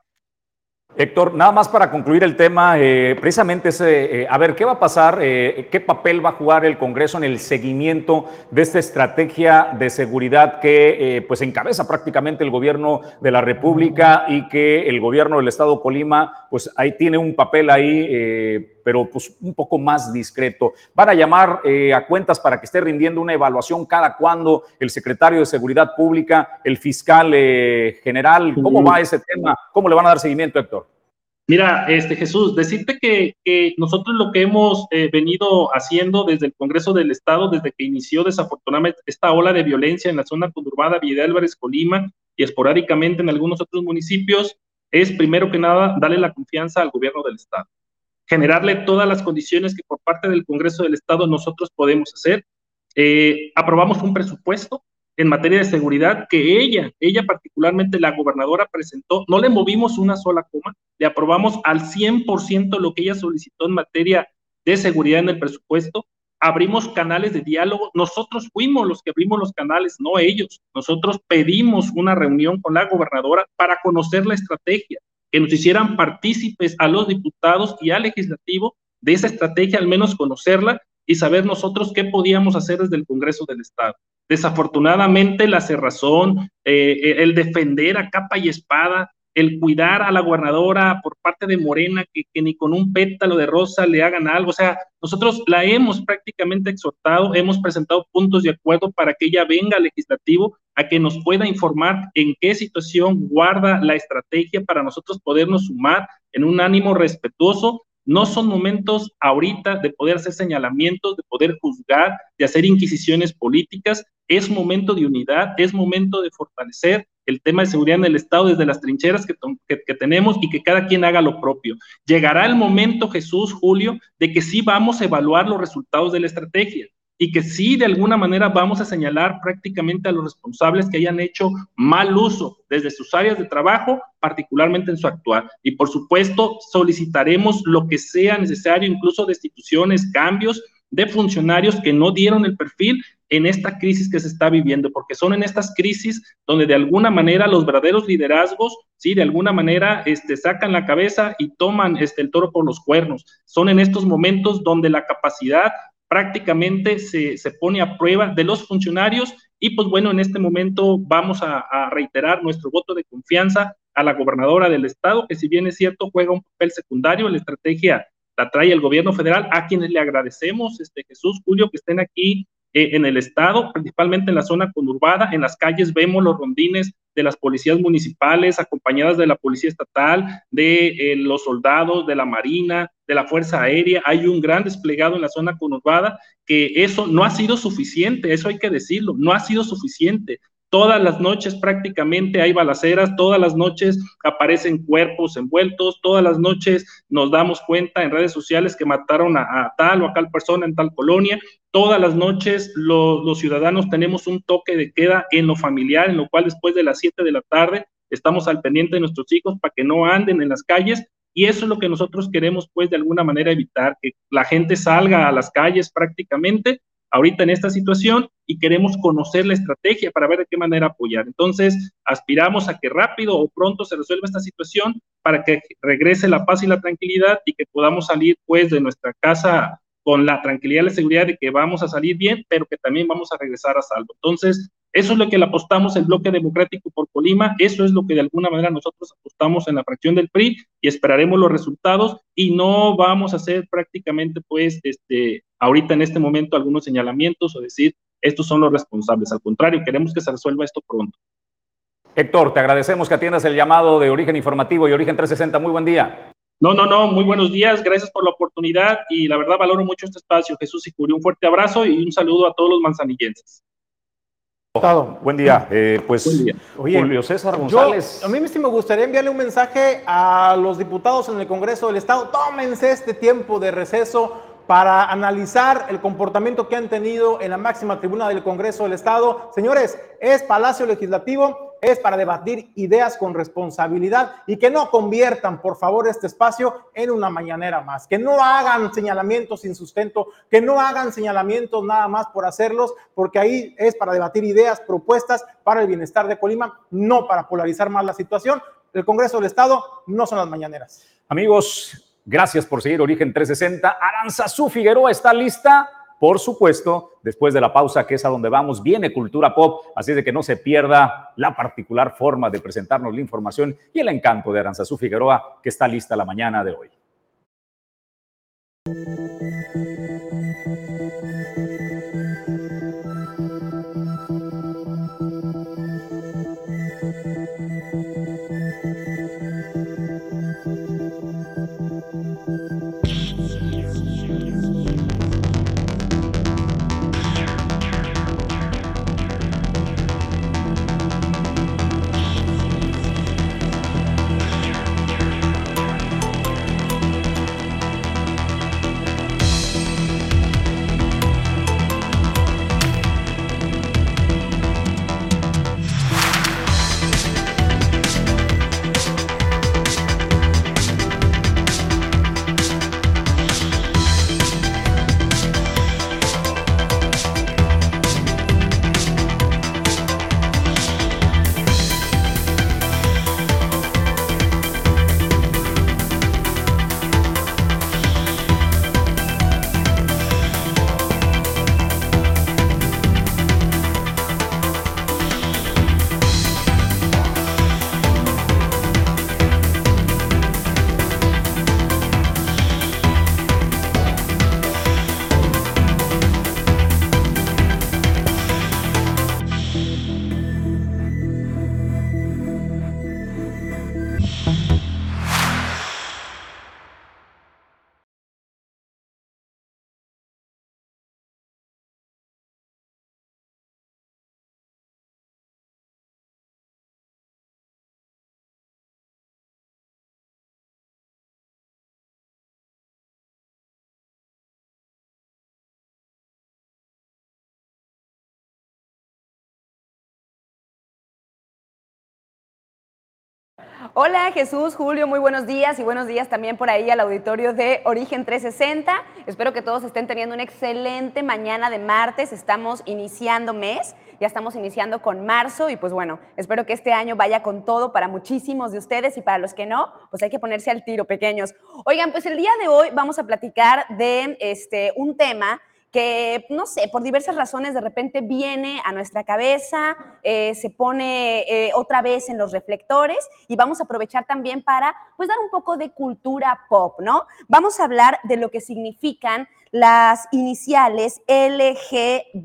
Héctor, nada más para concluir el tema, eh, precisamente ese, eh, a ver, ¿qué va a pasar? Eh, ¿Qué papel va a jugar el Congreso en el seguimiento de esta estrategia de seguridad que pues encabeza prácticamente el gobierno de la República y que el gobierno del Estado Colima, pues ahí tiene un papel ahí, pero pues un poco más discreto. Van a llamar a cuentas para que esté rindiendo una evaluación cada cuando el secretario de Seguridad Pública, el fiscal general. ¿Cómo va ese tema? ¿Cómo le van a dar seguimiento, Héctor? Mira, este Jesús, decirte que, nosotros lo que hemos eh, venido haciendo desde el Congreso del Estado, desde que inició desafortunadamente esta ola de violencia en la zona conurbada Villa Álvarez, Colima y esporádicamente en algunos otros municipios, es primero que nada darle la confianza al gobierno del Estado, generarle todas las condiciones que por parte del Congreso del Estado nosotros podemos hacer. Eh, aprobamos un presupuesto en materia de seguridad que ella, ella particularmente la gobernadora presentó, no le movimos una sola coma, le aprobamos al 100% lo que ella solicitó en materia de seguridad en el presupuesto, abrimos canales de diálogo, nosotros fuimos los que abrimos los canales, no ellos, nosotros pedimos una reunión con la gobernadora para conocer la estrategia, que nos hicieran partícipes a los diputados y al legislativo de esa estrategia, al menos conocerla y saber nosotros qué podíamos hacer desde el Congreso del Estado. Desafortunadamente, la cerrazón, eh, eh, el defender a capa y espada, el cuidar a la gobernadora por parte de Morena, que, que, ni con un pétalo de rosa le hagan algo. O sea, nosotros la hemos prácticamente exhortado, hemos presentado puntos de acuerdo para que ella venga al legislativo a que nos pueda informar en qué situación guarda la estrategia para nosotros podernos sumar en un ánimo respetuoso no son momentos ahorita de poder hacer señalamientos, de poder juzgar, de hacer inquisiciones políticas. Es momento de unidad, es momento de fortalecer el tema de seguridad en el Estado desde las trincheras que, que, tenemos y que cada quien haga lo propio. Llegará el momento, Jesús, Julio, de que sí vamos a evaluar los resultados de la estrategia y que sí de alguna manera vamos a señalar prácticamente a los responsables que hayan hecho mal uso desde sus áreas de trabajo, particularmente en su actual. Y por supuesto, solicitaremos lo que sea necesario, incluso destituciones, cambios de funcionarios que no dieron el perfil en esta crisis que se está viviendo, porque son en estas crisis donde de alguna manera los verdaderos liderazgos, sí, de alguna manera este, sacan la cabeza y toman este, el toro por los cuernos. Son en estos momentos donde la capacidad prácticamente se, se, pone a prueba de los funcionarios y pues bueno, en este momento vamos a, a, reiterar nuestro voto de confianza a la gobernadora del estado, que si bien es cierto juega un papel secundario en la estrategia la trae el gobierno federal, a quienes le agradecemos, este Jesús, Julio, que estén aquí eh, en el estado, principalmente en la zona conurbada, en las calles vemos los rondines de las policías municipales, acompañadas de la policía estatal, de eh, los soldados, de la marina, de la Fuerza Aérea. Hay un gran desplegado en la zona conurbada que eso no ha sido suficiente, eso hay que decirlo, no ha sido suficiente. Todas las noches prácticamente hay balaceras, todas las noches aparecen cuerpos envueltos, todas las noches nos damos cuenta en redes sociales que mataron a, tal o a tal persona en tal colonia, todas las noches los ciudadanos tenemos un toque de queda en lo familiar, en lo cual después de las 7 de la tarde estamos al pendiente de nuestros hijos para que no anden en las calles. Y eso es lo que nosotros queremos pues de alguna manera evitar, que la gente salga a las calles prácticamente ahorita en esta situación y queremos conocer la estrategia para ver de qué manera apoyar. Entonces, aspiramos a que rápido o pronto se resuelva esta situación para que regrese la paz y la tranquilidad y que podamos salir pues de nuestra casa con la tranquilidad y la seguridad de que vamos a salir bien, pero que también vamos a regresar a salvo. Entonces, Eso es lo que le apostamos el bloque democrático por Colima, eso es lo que de alguna manera nosotros apostamos en la fracción del PRI y esperaremos los resultados y no vamos a hacer prácticamente pues este ahorita en este momento algunos señalamientos o decir estos son los responsables, al contrario, queremos que se resuelva esto pronto. Héctor, te agradecemos que atiendas el llamado de Origen Informativo y Origen 360. Muy buen día. No, no, no, muy buenos días, gracias por la oportunidad y la verdad valoro mucho este espacio. Jesús y Julio, un fuerte abrazo y un saludo a todos los manzanillenses. Buen día. Eh, pues Julio César González. a mí sí me gustaría enviarle un mensaje a los diputados en el Congreso del Estado. Tómense este tiempo de receso para analizar el comportamiento que han tenido en la máxima tribuna del Congreso del Estado. Señores, es Palacio Legislativo es para debatir ideas con responsabilidad y que no conviertan, por favor, este espacio en una mañanera más, que no hagan señalamientos sin sustento, que no hagan señalamientos nada más por hacerlos, porque ahí es para debatir ideas, propuestas para el bienestar de Colima, no para polarizar más la situación. El Congreso del Estado no son las mañaneras. Amigos, gracias por seguir Origen 360. Aranzazú Figueroa está lista por supuesto, después de la pausa, que es a donde vamos, viene Cultura Pop, así de que no se pierda la particular forma de presentarnos la información y el encanto de Aranzazú Figueroa, que está lista la mañana de hoy. Hola Jesús, Julio, muy buenos días y buenos días también por ahí al auditorio de Origen 360. Espero que todos estén teniendo una excelente mañana de martes. Estamos iniciando mes, ya estamos iniciando con marzo y pues bueno, espero que este año vaya con todo para muchísimos de ustedes y para los que no, pues hay que ponerse al tiro, pequeños. Oigan, pues el día de hoy vamos a platicar de este, un tema que, no sé, por diversas razones de repente viene a nuestra cabeza, eh, se pone eh, otra vez en los reflectores y vamos a aprovechar también para, pues, dar un poco de cultura pop, ¿no? Vamos a hablar de lo que significan las iniciales LGBTTIQ+.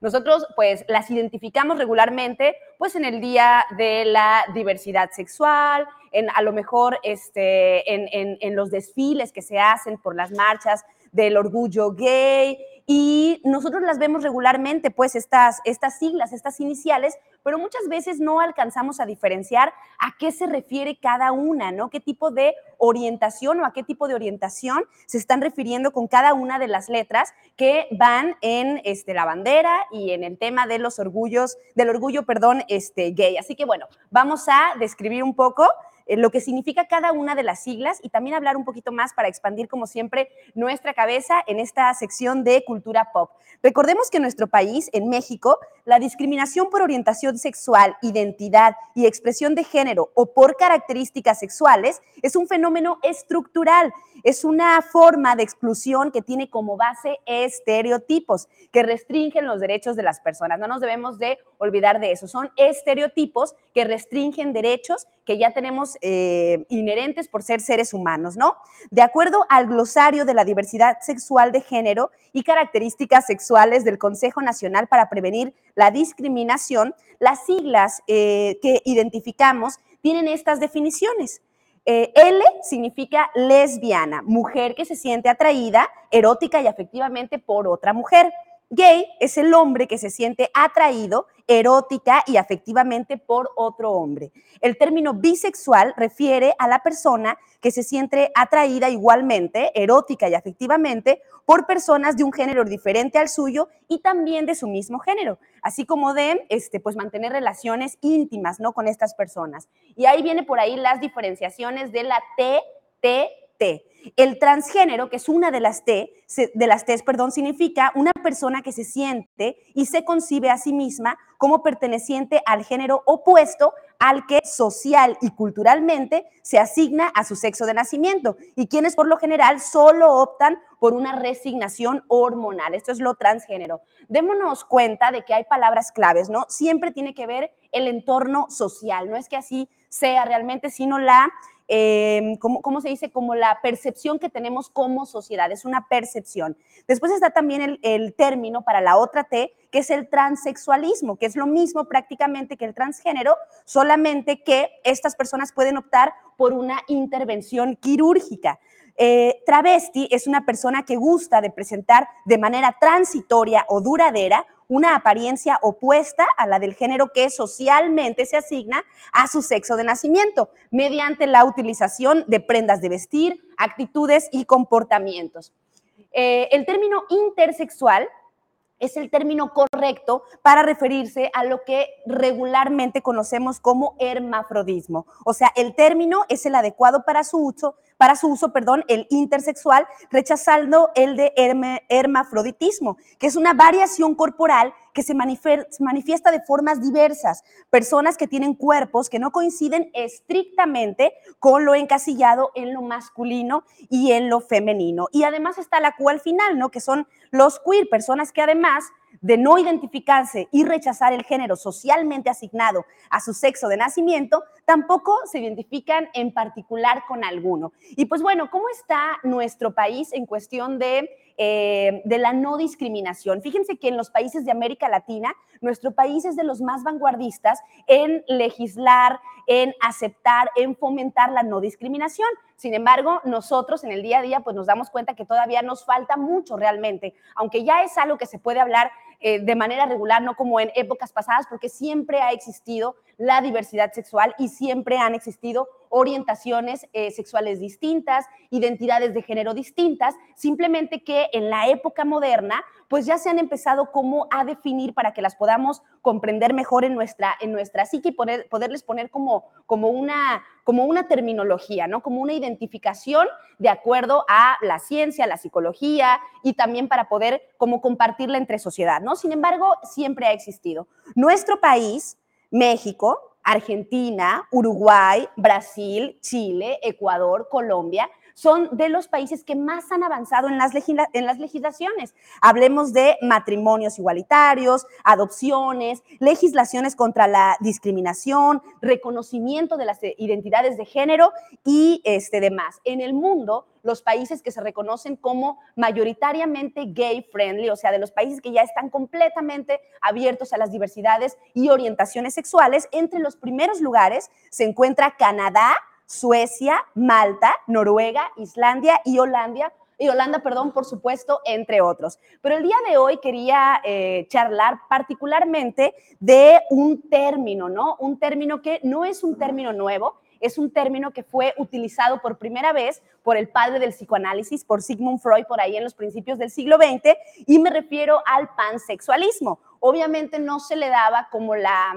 Nosotros, pues, las identificamos regularmente, pues, en el Día de la Diversidad Sexual, en a lo mejor este, en, en los desfiles que se hacen por las marchas del orgullo gay, y nosotros las vemos regularmente, pues estas, estas siglas, estas iniciales, pero muchas veces no alcanzamos a diferenciar a qué se refiere cada una, ¿no? ¿Qué tipo de orientación o a qué tipo de orientación se están refiriendo con cada una de las letras que van en este, la bandera y en el tema de los orgullos, del orgullo, perdón, este, gay. Así que bueno, vamos a describir un poco lo que significa cada una de las siglas y también hablar un poquito más para expandir, como siempre, nuestra cabeza en esta sección de cultura pop. Recordemos que en nuestro país, en México, la discriminación por orientación sexual, identidad y expresión de género o por características sexuales es un fenómeno estructural. Es una forma de exclusión que tiene como base estereotipos que restringen los derechos de las personas. No nos debemos de olvidar de eso. Son estereotipos que restringen derechos que ya tenemos eh, inherentes por ser seres humanos, ¿no? De acuerdo al glosario de la diversidad sexual de género y características sexuales del Consejo Nacional para Prevenir la Discriminación, las siglas eh, que identificamos tienen estas definiciones. Eh, L significa lesbiana, mujer que se siente atraída erótica y afectivamente por otra mujer. Gay es el hombre que se siente atraído erótica y afectivamente por otro hombre. El término bisexual refiere a la persona que se siente atraída igualmente, erótica y afectivamente, por personas de un género diferente al suyo y también de su mismo género, así como de este, pues, mantener relaciones íntimas ¿no? con estas personas. Y ahí viene por ahí las diferenciaciones de la T, T, T. El transgénero, que es una de las T, de las T, perdón, significa una persona que se siente y se concibe a sí misma como perteneciente al género opuesto al que social y culturalmente se asigna a su sexo de nacimiento y quienes por lo general solo optan por una resignación hormonal. Esto es lo transgénero. Démonos cuenta de que hay palabras claves, ¿no? Siempre tiene que ver el entorno social, no es que así sea realmente, sino la eh, ¿cómo, se dice? Como la percepción que tenemos como sociedad, es una percepción. Después está también el, término para la otra T, que es el transexualismo, que es lo mismo prácticamente que el transgénero, solamente que estas personas pueden optar por una intervención quirúrgica. Eh, travesti es una persona que gusta de presentar de manera transitoria o duradera una apariencia opuesta a la del género que socialmente se asigna a su sexo de nacimiento, mediante la utilización de prendas de vestir, actitudes y comportamientos. Eh, el término intersexual es el término correcto para referirse a lo que regularmente conocemos como hermafrodismo. O sea, el término es el adecuado para su uso, para su uso, perdón, el intersexual, rechazando el de hermafroditismo, que es una variación corporal que se manifiesta de formas diversas. Personas que tienen cuerpos que no coinciden estrictamente con lo encasillado en lo masculino y en lo femenino. Y además está la Q al final, ¿no? Que son los queer, personas que además de no identificarse y rechazar el género socialmente asignado a su sexo de nacimiento, tampoco se identifican en particular con alguno. Y pues bueno, ¿cómo está nuestro país en cuestión de, eh, de la no discriminación? Fíjense que en los países de América Latina, nuestro país es de los más vanguardistas en legislar, en aceptar, en fomentar la no discriminación. Sin embargo, nosotros en el día a día pues nos damos cuenta que todavía nos falta mucho realmente, aunque ya es algo que se puede hablar eh, de manera regular, no como en épocas pasadas, porque siempre ha existido la diversidad sexual y siempre han existido orientaciones eh, sexuales distintas, identidades de género distintas, simplemente que en la época moderna, pues ya se han empezado como a definir para que las podamos comprender mejor en nuestra, en nuestra psique y poderles poner como, como, una, como una terminología, ¿no? Como una identificación de acuerdo a la ciencia, la psicología y también para poder como compartirla entre sociedad, ¿no? Sin embargo, siempre ha existido. Nuestro país, México, Argentina, Uruguay, Brasil, Chile, Ecuador, Colombia, son de los países que más han avanzado en las, legislaciones. Hablemos de matrimonios igualitarios, adopciones, legislaciones contra la discriminación, reconocimiento de las identidades de género y este, demás. En el mundo, los países que se reconocen como mayoritariamente gay friendly, o sea, de los países que ya están completamente abiertos a las diversidades y orientaciones sexuales. Entre los primeros lugares se encuentra Canadá, Suecia, Malta, Noruega, Islandia y Holanda, y Holanda, perdón, por supuesto, entre otros. Pero el día de hoy quería eh, charlar particularmente de un término, ¿no? Un término que no es un término nuevo, es un término que fue utilizado por primera vez por el padre del psicoanálisis, por Sigmund Freud, por ahí en los principios del siglo XX, y me refiero al pansexualismo. Obviamente no se le daba como la,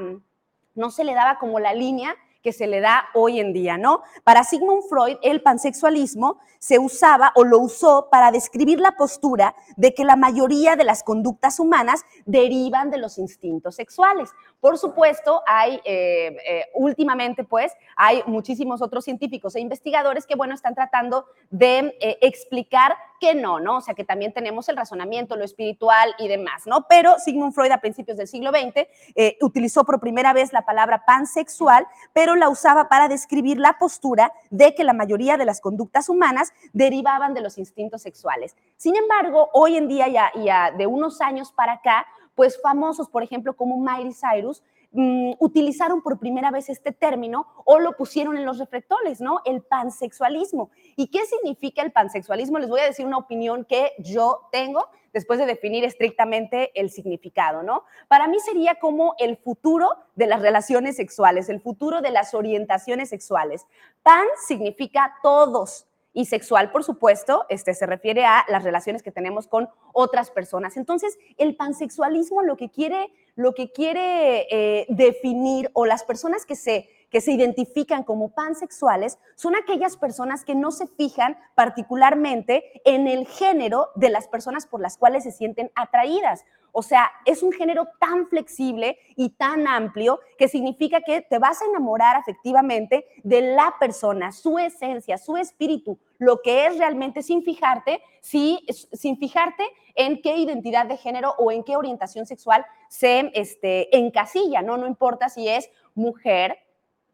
no se le daba como la línea que se le da hoy en día, ¿no? Para Sigmund Freud, el pansexualismo se usaba o lo usó para describir la postura de que la mayoría de las conductas humanas derivan de los instintos sexuales. Por supuesto, hay eh, eh, últimamente, pues, hay muchísimos otros científicos e investigadores que, bueno, están tratando de eh, explicar que no, ¿no? O sea, que también tenemos el razonamiento, lo espiritual y demás, ¿no? Pero Sigmund Freud a principios del siglo XX utilizó por primera vez la palabra pansexual, pero la usaba para describir la postura de que la mayoría de las conductas humanas derivaban de los instintos sexuales. Sin embargo, hoy en día ya, ya de unos años para acá, pues famosos, por ejemplo, como Miley Cyrus, mm, utilizaron por primera vez este término o lo pusieron en los reflectores, ¿no? El pansexualismo. ¿Y qué significa el pansexualismo? Les voy a decir una opinión que yo tengo después de definir estrictamente el significado, ¿no? Para mí sería como el futuro de las relaciones sexuales, el futuro de las orientaciones sexuales. Pan significa todos, y sexual, por supuesto, este, se refiere a las relaciones que tenemos con otras personas. Entonces, el pansexualismo lo que quiere, lo que quiere eh, definir o las personas que se, que se identifican como pansexuales son aquellas personas que no se fijan particularmente en el género de las personas por las cuales se sienten atraídas. O sea, es un género tan flexible y tan amplio que significa que te vas a enamorar afectivamente de la persona, su esencia, su espíritu, lo que es realmente sin fijarte, si, sin fijarte en qué identidad de género o en qué orientación sexual se este, encasilla, ¿no? No importa si es mujer,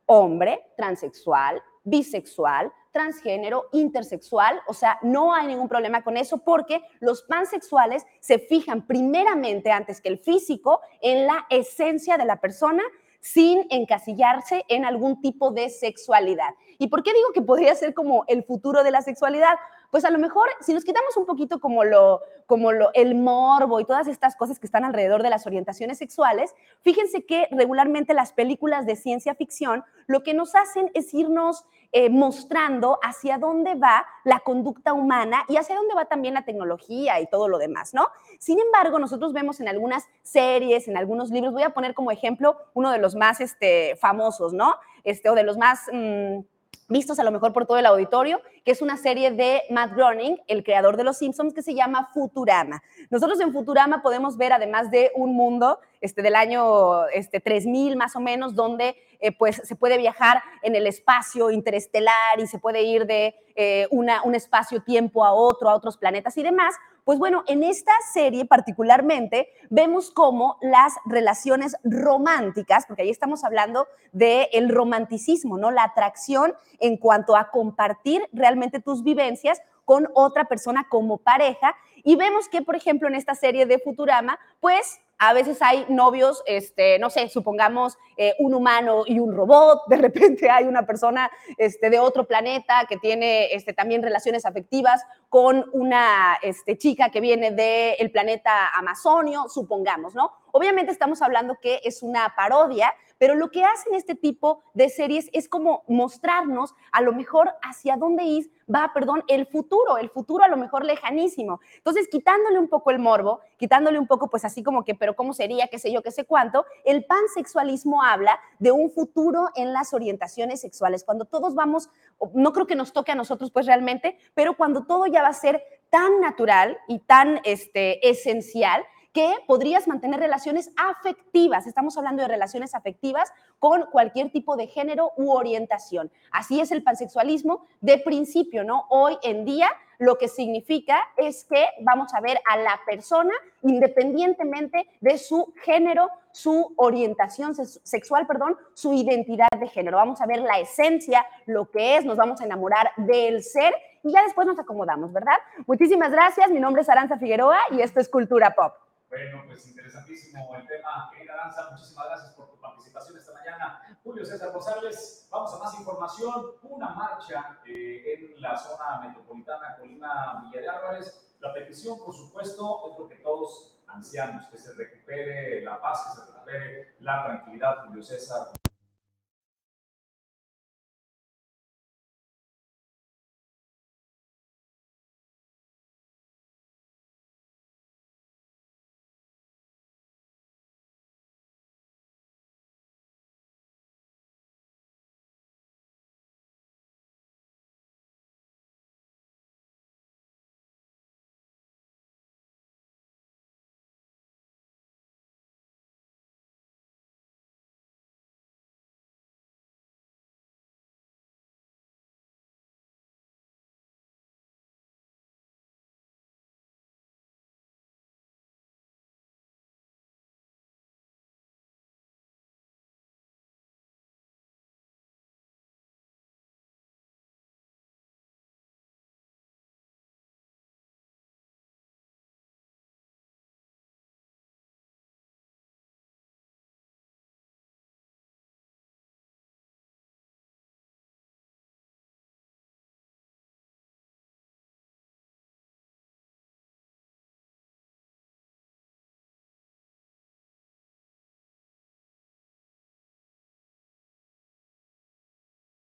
hombre, transexual, bisexual, transgénero, intersexual, o sea, no hay ningún problema con eso porque los pansexuales se fijan primeramente antes que el físico en la esencia de la persona sin encasillarse en algún tipo de sexualidad. ¿Y por qué digo que podría ser como el futuro de la sexualidad? Pues a lo mejor si nos quitamos un poquito como lo como lo, el morbo y todas estas cosas que están alrededor de las orientaciones sexuales, fíjense que regularmente las películas de ciencia ficción lo que nos hacen es irnos eh, mostrando hacia dónde va la conducta humana y hacia dónde va también la tecnología y todo lo demás, ¿no? Sin embargo, nosotros vemos en algunas series, en algunos libros, voy a poner como ejemplo uno de los más este, famosos, ¿no? Este, o de los más... Mm, vistos a lo mejor por todo el auditorio, que es una serie de Matt Groening, el creador de Los Simpsons, que se llama Futurama. Nosotros en Futurama podemos ver, además de un mundo este, del año este, 3000 más o menos, donde eh, pues se puede viajar en el espacio interestelar y se puede ir de eh, un espacio-tiempo a otro, a otros planetas y demás, pues bueno, en esta serie particularmente vemos cómo las relaciones románticas, porque ahí estamos hablando del romanticismo, ¿no? La atracción en cuanto a compartir realmente tus vivencias con otra persona como pareja. Y vemos que, por ejemplo, en esta serie de Futurama, pues a veces hay novios, este, no sé, supongamos eh, un humano y un robot, de repente hay una persona este, de otro planeta que tiene este, también relaciones afectivas con una este, chica que viene del planeta Amazonio, supongamos, ¿no? Obviamente estamos hablando que es una parodia, pero lo que hacen este tipo de series es como mostrarnos a lo mejor hacia dónde va, perdón, el futuro, el futuro a lo mejor lejanísimo. Entonces, quitándole un poco el morbo, quitándole un poco, pues así como que, pero ¿cómo sería? ¿Qué sé yo? ¿Qué sé cuánto? El pansexualismo habla de un futuro en las orientaciones sexuales, cuando todos vamos, no creo que nos toque a nosotros pues realmente, pero cuando todo ya va a ser tan natural y tan este, esencial que podrías mantener relaciones afectivas. Estamos hablando de relaciones afectivas con cualquier tipo de género u orientación. Así es el pansexualismo de principio, ¿no? Hoy en día lo que significa es que vamos a ver a la persona independientemente de su género, su orientación sexual, perdón, su identidad de género. Vamos a ver la esencia, lo que es, nos vamos a enamorar del ser y ya después nos acomodamos, ¿verdad? Muchísimas gracias, mi nombre es Aranza Figueroa y esto es Cultura Pop. Bueno, pues interesantísimo el tema. Querida Danza, muchísimas gracias por tu participación esta mañana. Julio César González, vamos a más información. Una marcha eh, en la zona metropolitana Colima Villa de Álvarez. La petición, por supuesto, es lo que todos ansiamos, que se recupere la paz, que se recupere la tranquilidad, Julio César.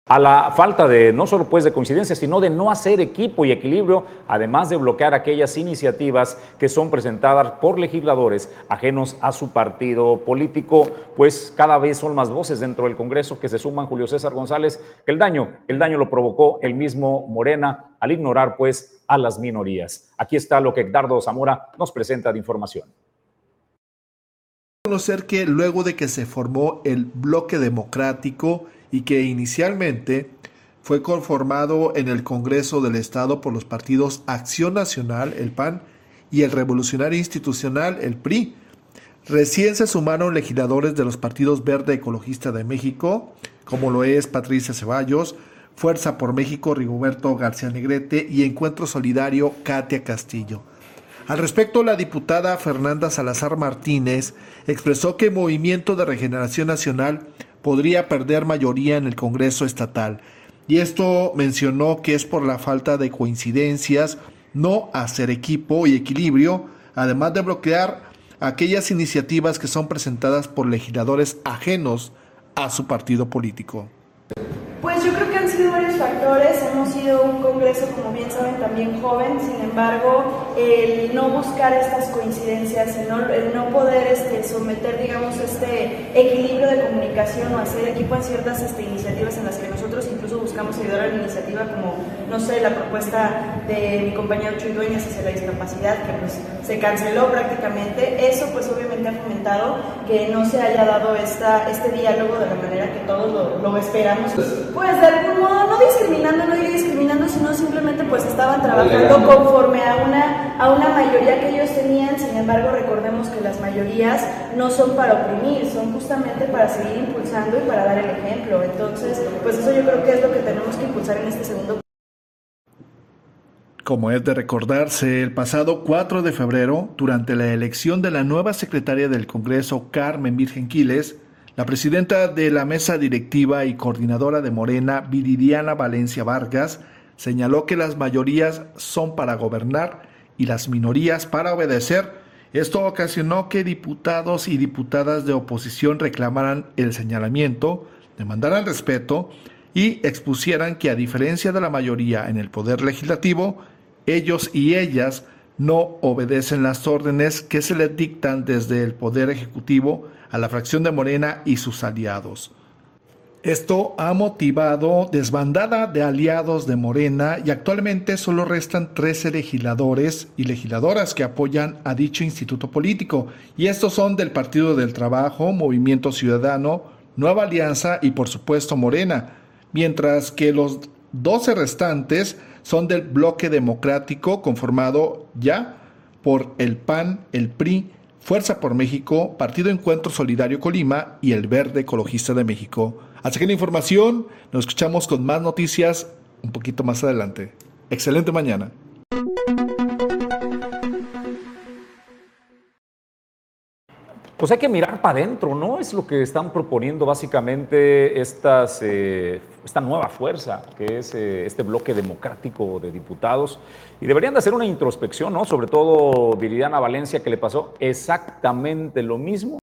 A la falta de no solo pues de coincidencia, sino de no hacer equipo y equilibrio, además de bloquear aquellas iniciativas que son presentadas por legisladores ajenos a su partido político, pues cada vez son más voces dentro del Congreso que se suman Julio César González, el daño, el daño lo provocó el mismo Morena al ignorar pues a las minorías. Aquí está lo que Edgardo Zamora nos presenta de información conocer que luego de que se formó el bloque democrático y que inicialmente fue conformado en el Congreso del Estado por los partidos Acción Nacional, el PAN, y el Revolucionario Institucional, el PRI. Recién se sumaron legisladores de los partidos Verde Ecologista de México, como lo es Patricia Ceballos, Fuerza por México Rigoberto García Negrete y Encuentro Solidario Katia Castillo. Al respecto, la diputada Fernanda Salazar Martínez expresó que Movimiento de Regeneración Nacional podría perder mayoría en el Congreso estatal. Y esto mencionó que es por la falta de coincidencias, no hacer equipo y equilibrio, además de bloquear aquellas iniciativas que son presentadas por legisladores ajenos a su partido político. Pues yo creo que han sido varios factores. Hemos sido un congreso, como bien saben, también joven. Sin embargo, el no buscar estas coincidencias, el no, poder este, someter, digamos, este equilibrio de comunicación o hacer equipo en ciertas este, iniciativas en las que nosotros buscamos ayudar a la iniciativa, como, no sé, la propuesta de mi compañero Chuy Dueñas hacia la discapacidad, que pues se canceló prácticamente. Eso, pues obviamente ha fomentado que no se haya dado esta, este diálogo de la manera que todos lo, lo esperamos. Pues de algún modo, no discriminando, no diría discriminando, sino simplemente pues estaban trabajando conforme a una, a una mayoría que ellos tenían, sin embargo recordemos que las mayorías no son para oprimir, son justamente para seguir impulsando y para dar el ejemplo. Entonces, pues eso yo creo que es lo que tenemos que impulsar en este segundo como es de recordarse, el pasado 4 de febrero, durante la elección de la nueva secretaria del Congreso, Carmen Virgen Quiles, la presidenta de la mesa directiva y coordinadora de Morena, Viridiana Valencia Vargas, señaló que las mayorías son para gobernar y las minorías para obedecer. Esto ocasionó que diputados y diputadas de oposición reclamaran el señalamiento, demandaran respeto y expusieran que a diferencia de la mayoría en el poder legislativo, ellos y ellas no obedecen las órdenes que se les dictan desde el poder ejecutivo a la fracción de Morena y sus aliados. Esto ha motivado desbandada de aliados de Morena y actualmente solo restan 13 legisladores y legisladoras que apoyan a dicho instituto político. Y estos son del Partido del Trabajo, Movimiento Ciudadano, Nueva Alianza y por supuesto Morena. Mientras que los 12 restantes son del bloque democrático conformado ya por el PAN, el PRI, Fuerza por México, Partido Encuentro Solidario Colima y el Verde Ecologista de México. Hasta que la información, nos escuchamos con más noticias un poquito más adelante. Excelente mañana. Pues hay que mirar para adentro, ¿no? Es lo que están proponiendo básicamente estas, eh, esta nueva fuerza, que es eh, este bloque democrático de diputados. Y deberían de hacer una introspección, ¿no? Sobre todo Viridiana Valencia, que le pasó exactamente lo mismo.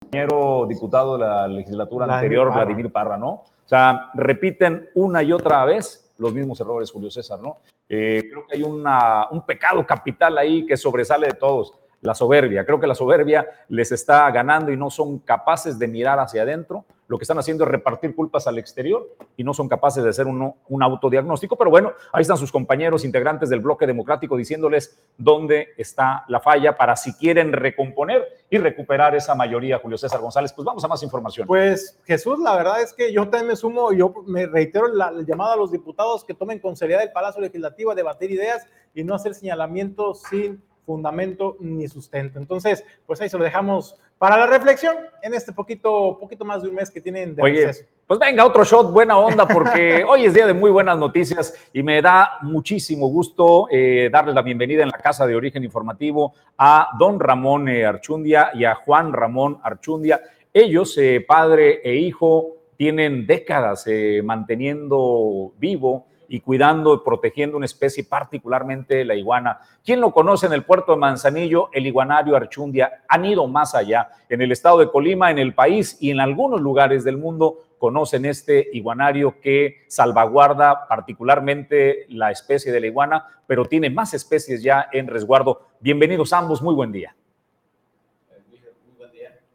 Compañero diputado de la legislatura anterior, Vladimir Parra, ¿no? O sea, repiten una y otra vez los mismos errores, Julio César, ¿no? Eh, creo que hay una, un pecado capital ahí que sobresale de todos la soberbia. Creo que la soberbia les está ganando y no son capaces de mirar hacia adentro. Lo que están haciendo es repartir culpas al exterior y no son capaces de hacer un, un autodiagnóstico. Pero bueno, ahí están sus compañeros integrantes del bloque democrático diciéndoles dónde está la falla para si quieren recomponer y recuperar esa mayoría, Julio César González. Pues vamos a más información. Pues Jesús, la verdad es que yo también me sumo, yo me reitero el llamado a los diputados que tomen con seriedad el Palacio Legislativo a debatir ideas y no hacer señalamientos sin fundamento ni sustento. Entonces, pues ahí se lo dejamos para la reflexión en este poquito, poquito más de un mes que tienen de Oye, Pues venga, otro shot, buena onda, porque hoy es día de muy buenas noticias y me da muchísimo gusto eh, darles la bienvenida en la Casa de Origen Informativo a don Ramón eh, Archundia y a Juan Ramón Archundia. Ellos, eh, padre e hijo, tienen décadas manteniendo vivo y cuidando y protegiendo una especie, particularmente la iguana. ¿Quién lo conoce en el puerto de Manzanillo? El iguanario Archundia. Han ido más allá. En el estado de Colima, en el país y en algunos lugares del mundo conocen este iguanario que salvaguarda particularmente la especie de la iguana, pero tiene más especies ya en resguardo. Bienvenidos ambos, muy buen día.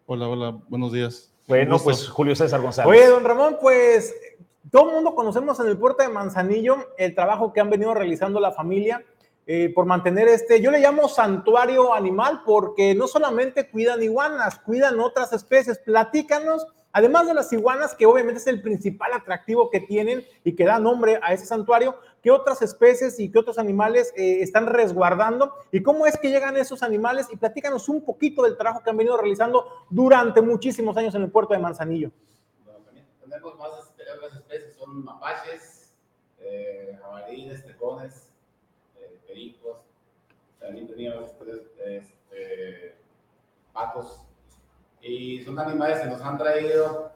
Hola, hola, buenos días. Bueno, pues Julio César González. Oye, don Ramón, pues todo el mundo conocemos en el puerto de Manzanillo el trabajo que han venido realizando la familia eh, por mantener este, yo le llamo santuario animal porque no solamente cuidan iguanas, cuidan otras especies. Platícanos, además de las iguanas, que obviamente es el principal atractivo que tienen y que da nombre a ese santuario, ¿qué otras especies y qué otros animales eh, están resguardando? ¿Y cómo es que llegan esos animales? Y platícanos un poquito del trabajo que han venido realizando durante muchísimos años en el puerto de Manzanillo. Bueno, tenemos más son mapaches, eh, jabalíes, tejones, pericos, también teníamos este, patos. Y son animales que nos han traído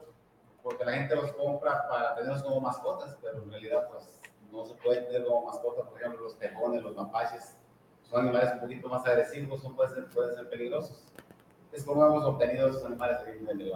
porque la gente los compra para tenerlos como mascotas, pero en realidad pues no se puede tener como mascotas, por ejemplo los tejones, los mapaches, son animales un poquito más agresivos, son, pueden, ser, pueden ser peligrosos. Es como hemos obtenido esos animales en el.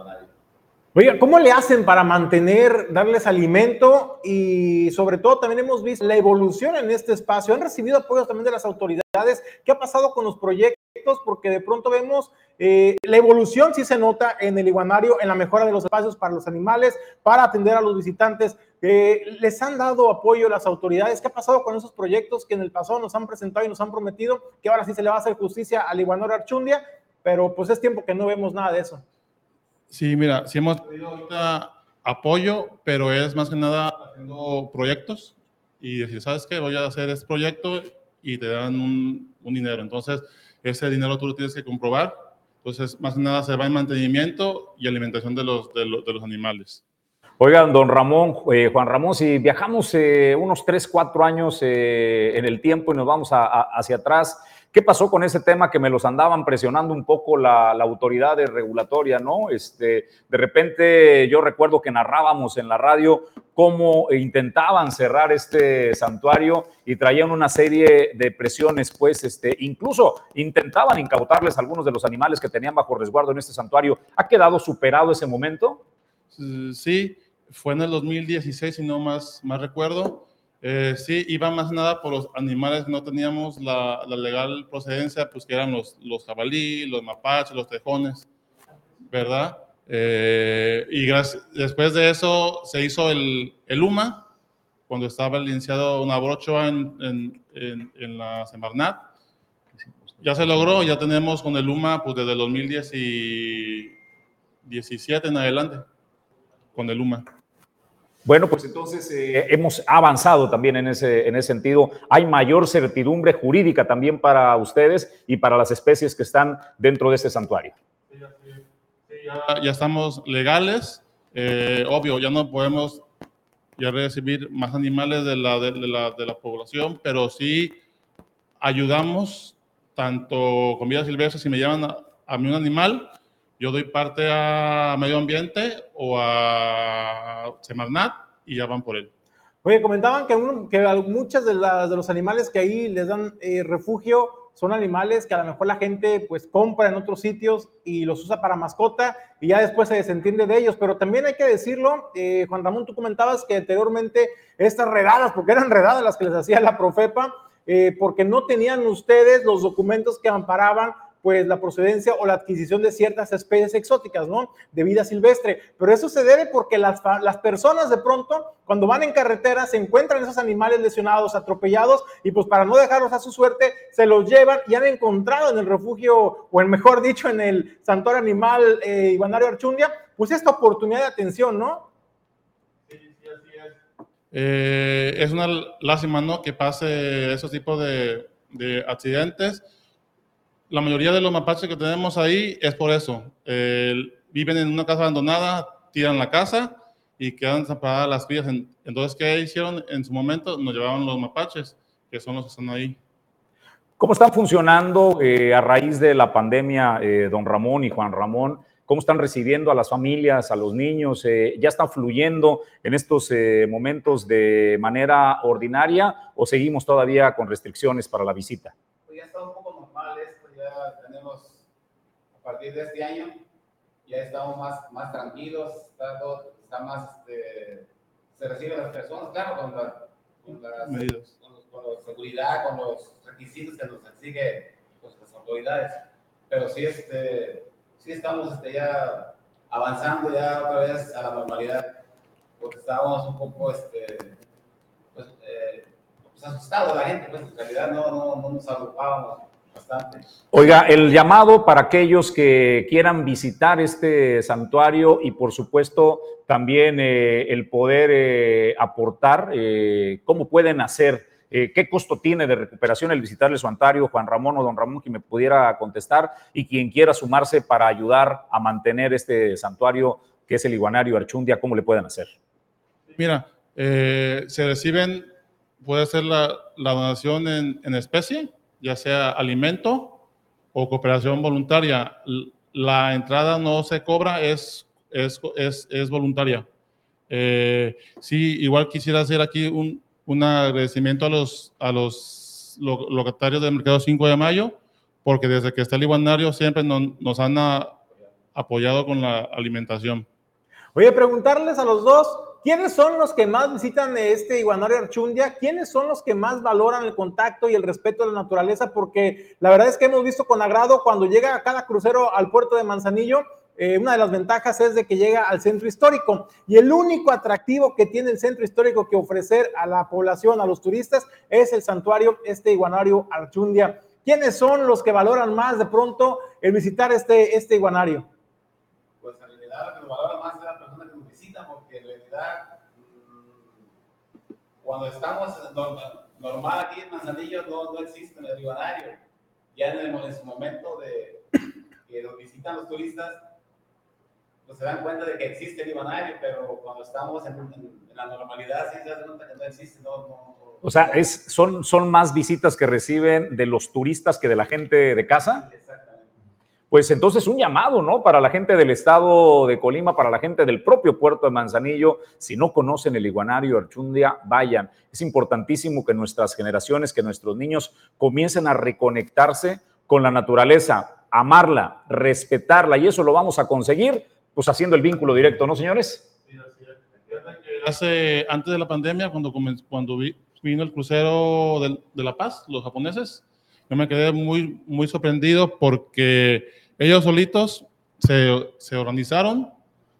Oiga, ¿cómo le hacen para mantener, darles alimento? Y sobre todo también hemos visto la evolución en este espacio. ¿Han recibido apoyos también de las autoridades? ¿Qué ha pasado con los proyectos? Porque de pronto vemos eh, la evolución, sí se nota en el iguanario, en la mejora de los espacios para los animales, para atender a los visitantes. Eh, ¿Les han dado apoyo las autoridades? ¿Qué ha pasado con esos proyectos que en el pasado nos han presentado y nos han prometido que ahora sí se le va a hacer justicia al iguanario Archundia? Pero pues es tiempo que no vemos nada de eso. Sí, mira, sí hemos pedido ahorita apoyo, pero es más que nada haciendo proyectos y decir, ¿sabes qué? Voy a hacer este proyecto y te dan un, dinero. Entonces, ese dinero tú lo tienes que comprobar. Entonces, más que nada se va en mantenimiento y alimentación de los, de los, animales. Oigan, don Ramón, eh, Juan Ramón, si viajamos eh, unos 3, 4 años eh, en el tiempo y nos vamos hacia atrás, ¿Qué pasó con ese tema que me los andaban presionando un poco la, autoridad regulatoria, no? Este, de repente yo recuerdo que narrábamos en la radio cómo intentaban cerrar este santuario y traían una serie de presiones, pues, este, incluso intentaban incautarles algunos de los animales que tenían bajo resguardo en este santuario. ¿Ha quedado superado ese momento? Sí, fue en el 2016, si no más, más recuerdo. Eh, sí, iba más nada por los animales, no teníamos la, legal procedencia, pues que eran los, los los mapaches, los tejones, ¿verdad? Eh, y después de eso se hizo el, el UMA, cuando estaba licenciado una brocha en, en, en, la Semarnat. Ya se logró, ya tenemos con el UMA pues desde el 2017 en adelante, con el UMA. Bueno, pues entonces eh, hemos avanzado también en ese, en ese sentido. Hay mayor certidumbre jurídica también para ustedes y para las especies que están dentro de este santuario. ya, estamos legales. Eh, obvio, ya no podemos ya recibir más animales de la, de, la, población, pero sí ayudamos tanto con vida silvestre, si me llevan a, a mí un animal, yo doy parte a medio ambiente o a Semarnat y ya van por él. Oye, comentaban que, muchas de, de, los animales que ahí les dan eh, refugio son animales que a lo mejor la gente pues compra en otros sitios y los usa para mascota y ya después se desentiende de ellos. Pero también hay que decirlo, eh, Juan Ramón, tú comentabas que anteriormente estas redadas, porque eran redadas las que les hacía la Profepa, eh, porque no tenían ustedes los documentos que amparaban pues la procedencia o la adquisición de ciertas especies exóticas, ¿no? De vida silvestre. Pero eso se debe porque las, las personas de pronto, cuando van en carretera, se encuentran esos animales lesionados, atropellados, y pues para no dejarlos a su suerte, se los llevan y han encontrado en el refugio, o en mejor dicho, en el santuario animal eh, Ivanario Archundia, pues esta oportunidad de atención, ¿no? Eh, es una lástima, ¿no? Que pase esos tipos de, de accidentes la mayoría de los mapaches que tenemos ahí es por eso. viven en una casa abandonada, tiran la casa y quedan desamparadas las crías. Entonces, ¿qué hicieron en su momento? Nos llevaban los mapaches, que son los que están ahí. ¿Cómo están funcionando eh, a raíz de la pandemia, eh, don Ramón y Juan Ramón? ¿Cómo están recibiendo a las familias, a los niños? Eh, ¿Ya están fluyendo en estos momentos de manera ordinaria o seguimos todavía con restricciones para la visita? Pues ya está un poco a partir de este año ya estamos más, más tranquilos, está todo, está más, este, se reciben las personas, claro, con, la, con, las, Medidas. con, los- con la seguridad, con los requisitos que nos exige pues, las autoridades. Pero sí, este, sí estamos este, ya avanzando ya otra vez a la normalidad, porque estábamos un poco, este, pues, eh, pues, asustados la gente, pues en realidad no, no, no nos agrupábamos. Oiga, el llamado para aquellos que quieran visitar este santuario y por supuesto también eh, el poder eh, aportar, eh, ¿cómo pueden hacer? ¿Qué costo tiene de recuperación el visitar el santuario? Juan Ramón o don Ramón, que me pudiera contestar y quien quiera sumarse para ayudar a mantener este santuario que es el iguanario Archundia, ¿cómo le pueden hacer? Mira, se reciben, puede ser la, donación en especie, ya sea alimento o cooperación voluntaria. La entrada no se cobra, es, es, es, es voluntaria. Eh, sí, igual quisiera hacer aquí un, un agradecimiento a los, a los lo- locatarios del Mercado 5 de Mayo, porque desde que está el iguanario siempre nos, nos han ah, apoyado con la alimentación. Oye, preguntarles a los dos, ¿quiénes son los que más visitan este iguanario Archundia? ¿Quiénes son los que más valoran el contacto y el respeto a la naturaleza? Porque la verdad es que hemos visto con agrado cuando llega cada crucero al puerto de Manzanillo, eh, una de las ventajas es de que llega al centro histórico y el único atractivo que tiene el centro histórico que ofrecer a la población, a los turistas, es el santuario, este iguanario Archundia. ¿Quiénes son los que valoran más de pronto el visitar este, este iguanario? pues en realidad lo que nos valora más es la persona que nos visita, mm, cuando estamos normal, normal aquí en Manzanillo no, no existe el rivanario. Ya en, el, en su momento de que nos visitan los turistas, pues se dan cuenta de que existe el rivanario, pero cuando estamos en, en- en la normalidad sí se dan cuenta que no existe. No, no, no. O sea, es, son, son más visitas que reciben de los turistas que de la gente de casa. Exactamente. Pues entonces un llamado, ¿no? Para la gente del estado de Colima, para la gente del propio puerto de Manzanillo, si no conocen el iguanario Archundia, vayan. Es importantísimo que nuestras generaciones, que nuestros niños comiencen a reconectarse con la naturaleza, amarla, respetarla, y eso lo vamos a conseguir, pues haciendo el vínculo directo, ¿no, señores? Hace, antes de la pandemia, cuando, cuando vi- vino el crucero de, La Paz, los japoneses, yo me quedé muy, muy sorprendido porque ellos solitos se, organizaron,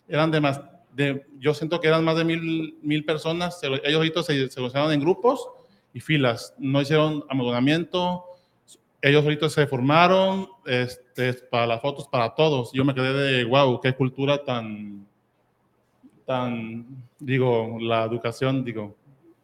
eran de más, de, yo siento que eran más de mil, mil personas, ellos solitos se, se organizaron en grupos y filas, no hicieron amoldamiento, ellos solitos se formaron este, para las fotos, para todos. Yo me quedé de, wow, qué cultura tan, tan, digo, la educación, digo,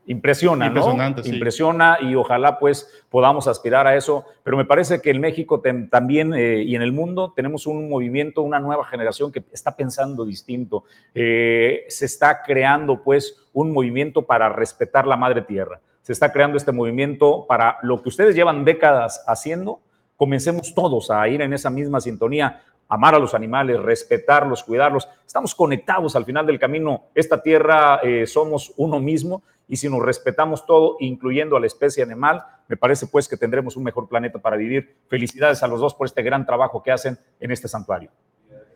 Impresiona, Impresionante, ¿no? sí. Impresiona y ojalá pues podamos aspirar a eso. Pero me parece que en México también eh, y en el mundo tenemos un movimiento, una nueva generación que está pensando distinto. Eh, se está creando pues un movimiento para respetar la madre tierra. Se está creando este movimiento para lo que ustedes llevan décadas haciendo. Comencemos todos a ir en esa misma sintonía amar a los animales, respetarlos, cuidarlos. Estamos conectados al final del camino. Esta tierra eh, somos uno mismo y si nos respetamos todo, incluyendo a la especie animal, me parece pues que tendremos un mejor planeta para vivir. Felicidades a los dos por este gran trabajo que hacen en este santuario.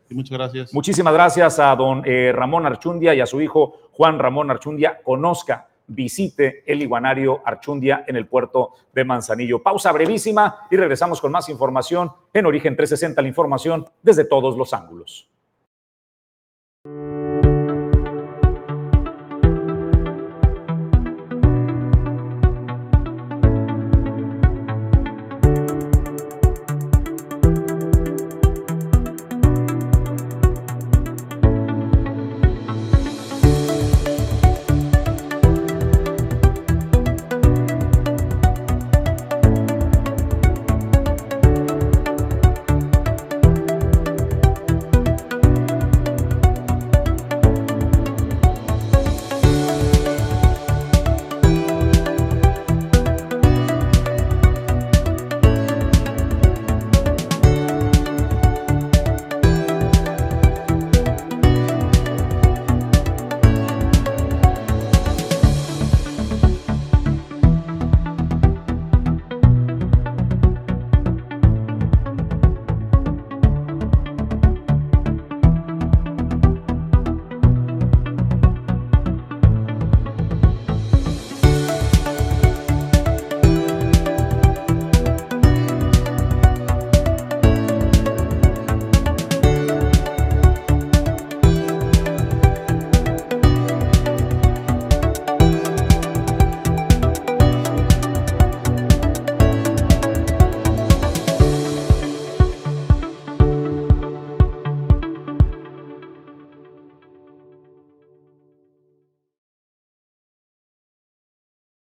y muchas gracias. Muchísimas gracias a don eh, Ramón Archundia y a su hijo Juan Ramón Archundia. Conozca, visite el iguanario Archundia en el puerto de Manzanillo. Pausa brevísima y regresamos con más información en Origen 360, la información desde todos los ángulos.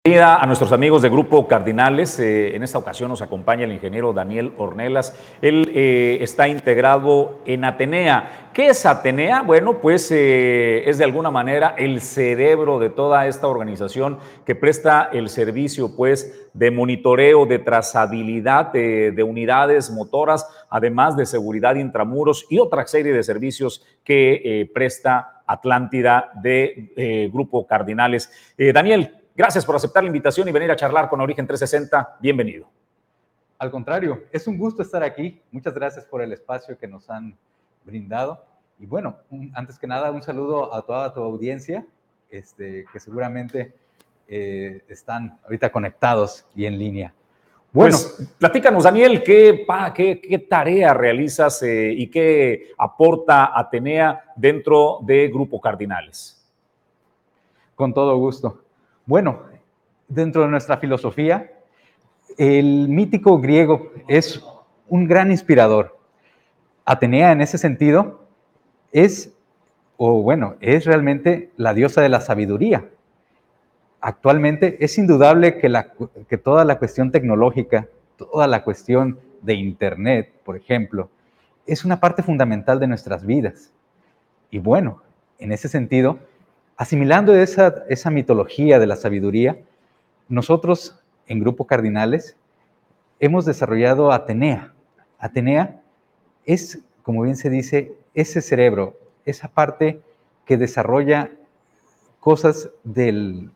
Bienvenida a nuestros amigos de Grupo Cardinales. Eh, en esta ocasión nos acompaña el ingeniero Daniel Ornelas. Él eh, está integrado en Atenea. ¿Qué es Atenea? Bueno, pues eh, es de alguna manera el cerebro de toda esta organización que presta el servicio pues de monitoreo, de trazabilidad de, de unidades motoras, además de seguridad intramuros y otra serie de servicios que presta Atlántida de Grupo Cardinales. Daniel, Gracias por aceptar la invitación y venir a charlar con Origen 360. Bienvenido. Al contrario, es un gusto estar aquí. Muchas gracias por el espacio que nos han brindado. Y bueno, antes que nada, un saludo a toda tu audiencia, este, que seguramente eh, están ahorita conectados y en línea. Bueno, pues, platícanos, Daniel, ¿qué, qué, qué tarea realizas eh, y qué aporta Atenea dentro de Grupo Cardinales? Con todo gusto. Bueno, dentro de nuestra filosofía, el mítico griego es un gran inspirador. Atenea en ese sentido es, o bueno, es realmente la diosa de la sabiduría. Actualmente es indudable que, la, que toda la cuestión tecnológica, toda la cuestión de Internet, por ejemplo, es una parte fundamental de nuestras vidas. Y bueno, en ese sentido, Asimilando esa, esa mitología de la sabiduría, nosotros en Grupo Cardinales hemos desarrollado Atenea. Atenea es, como bien se dice, ese cerebro, esa parte que desarrolla cosas del,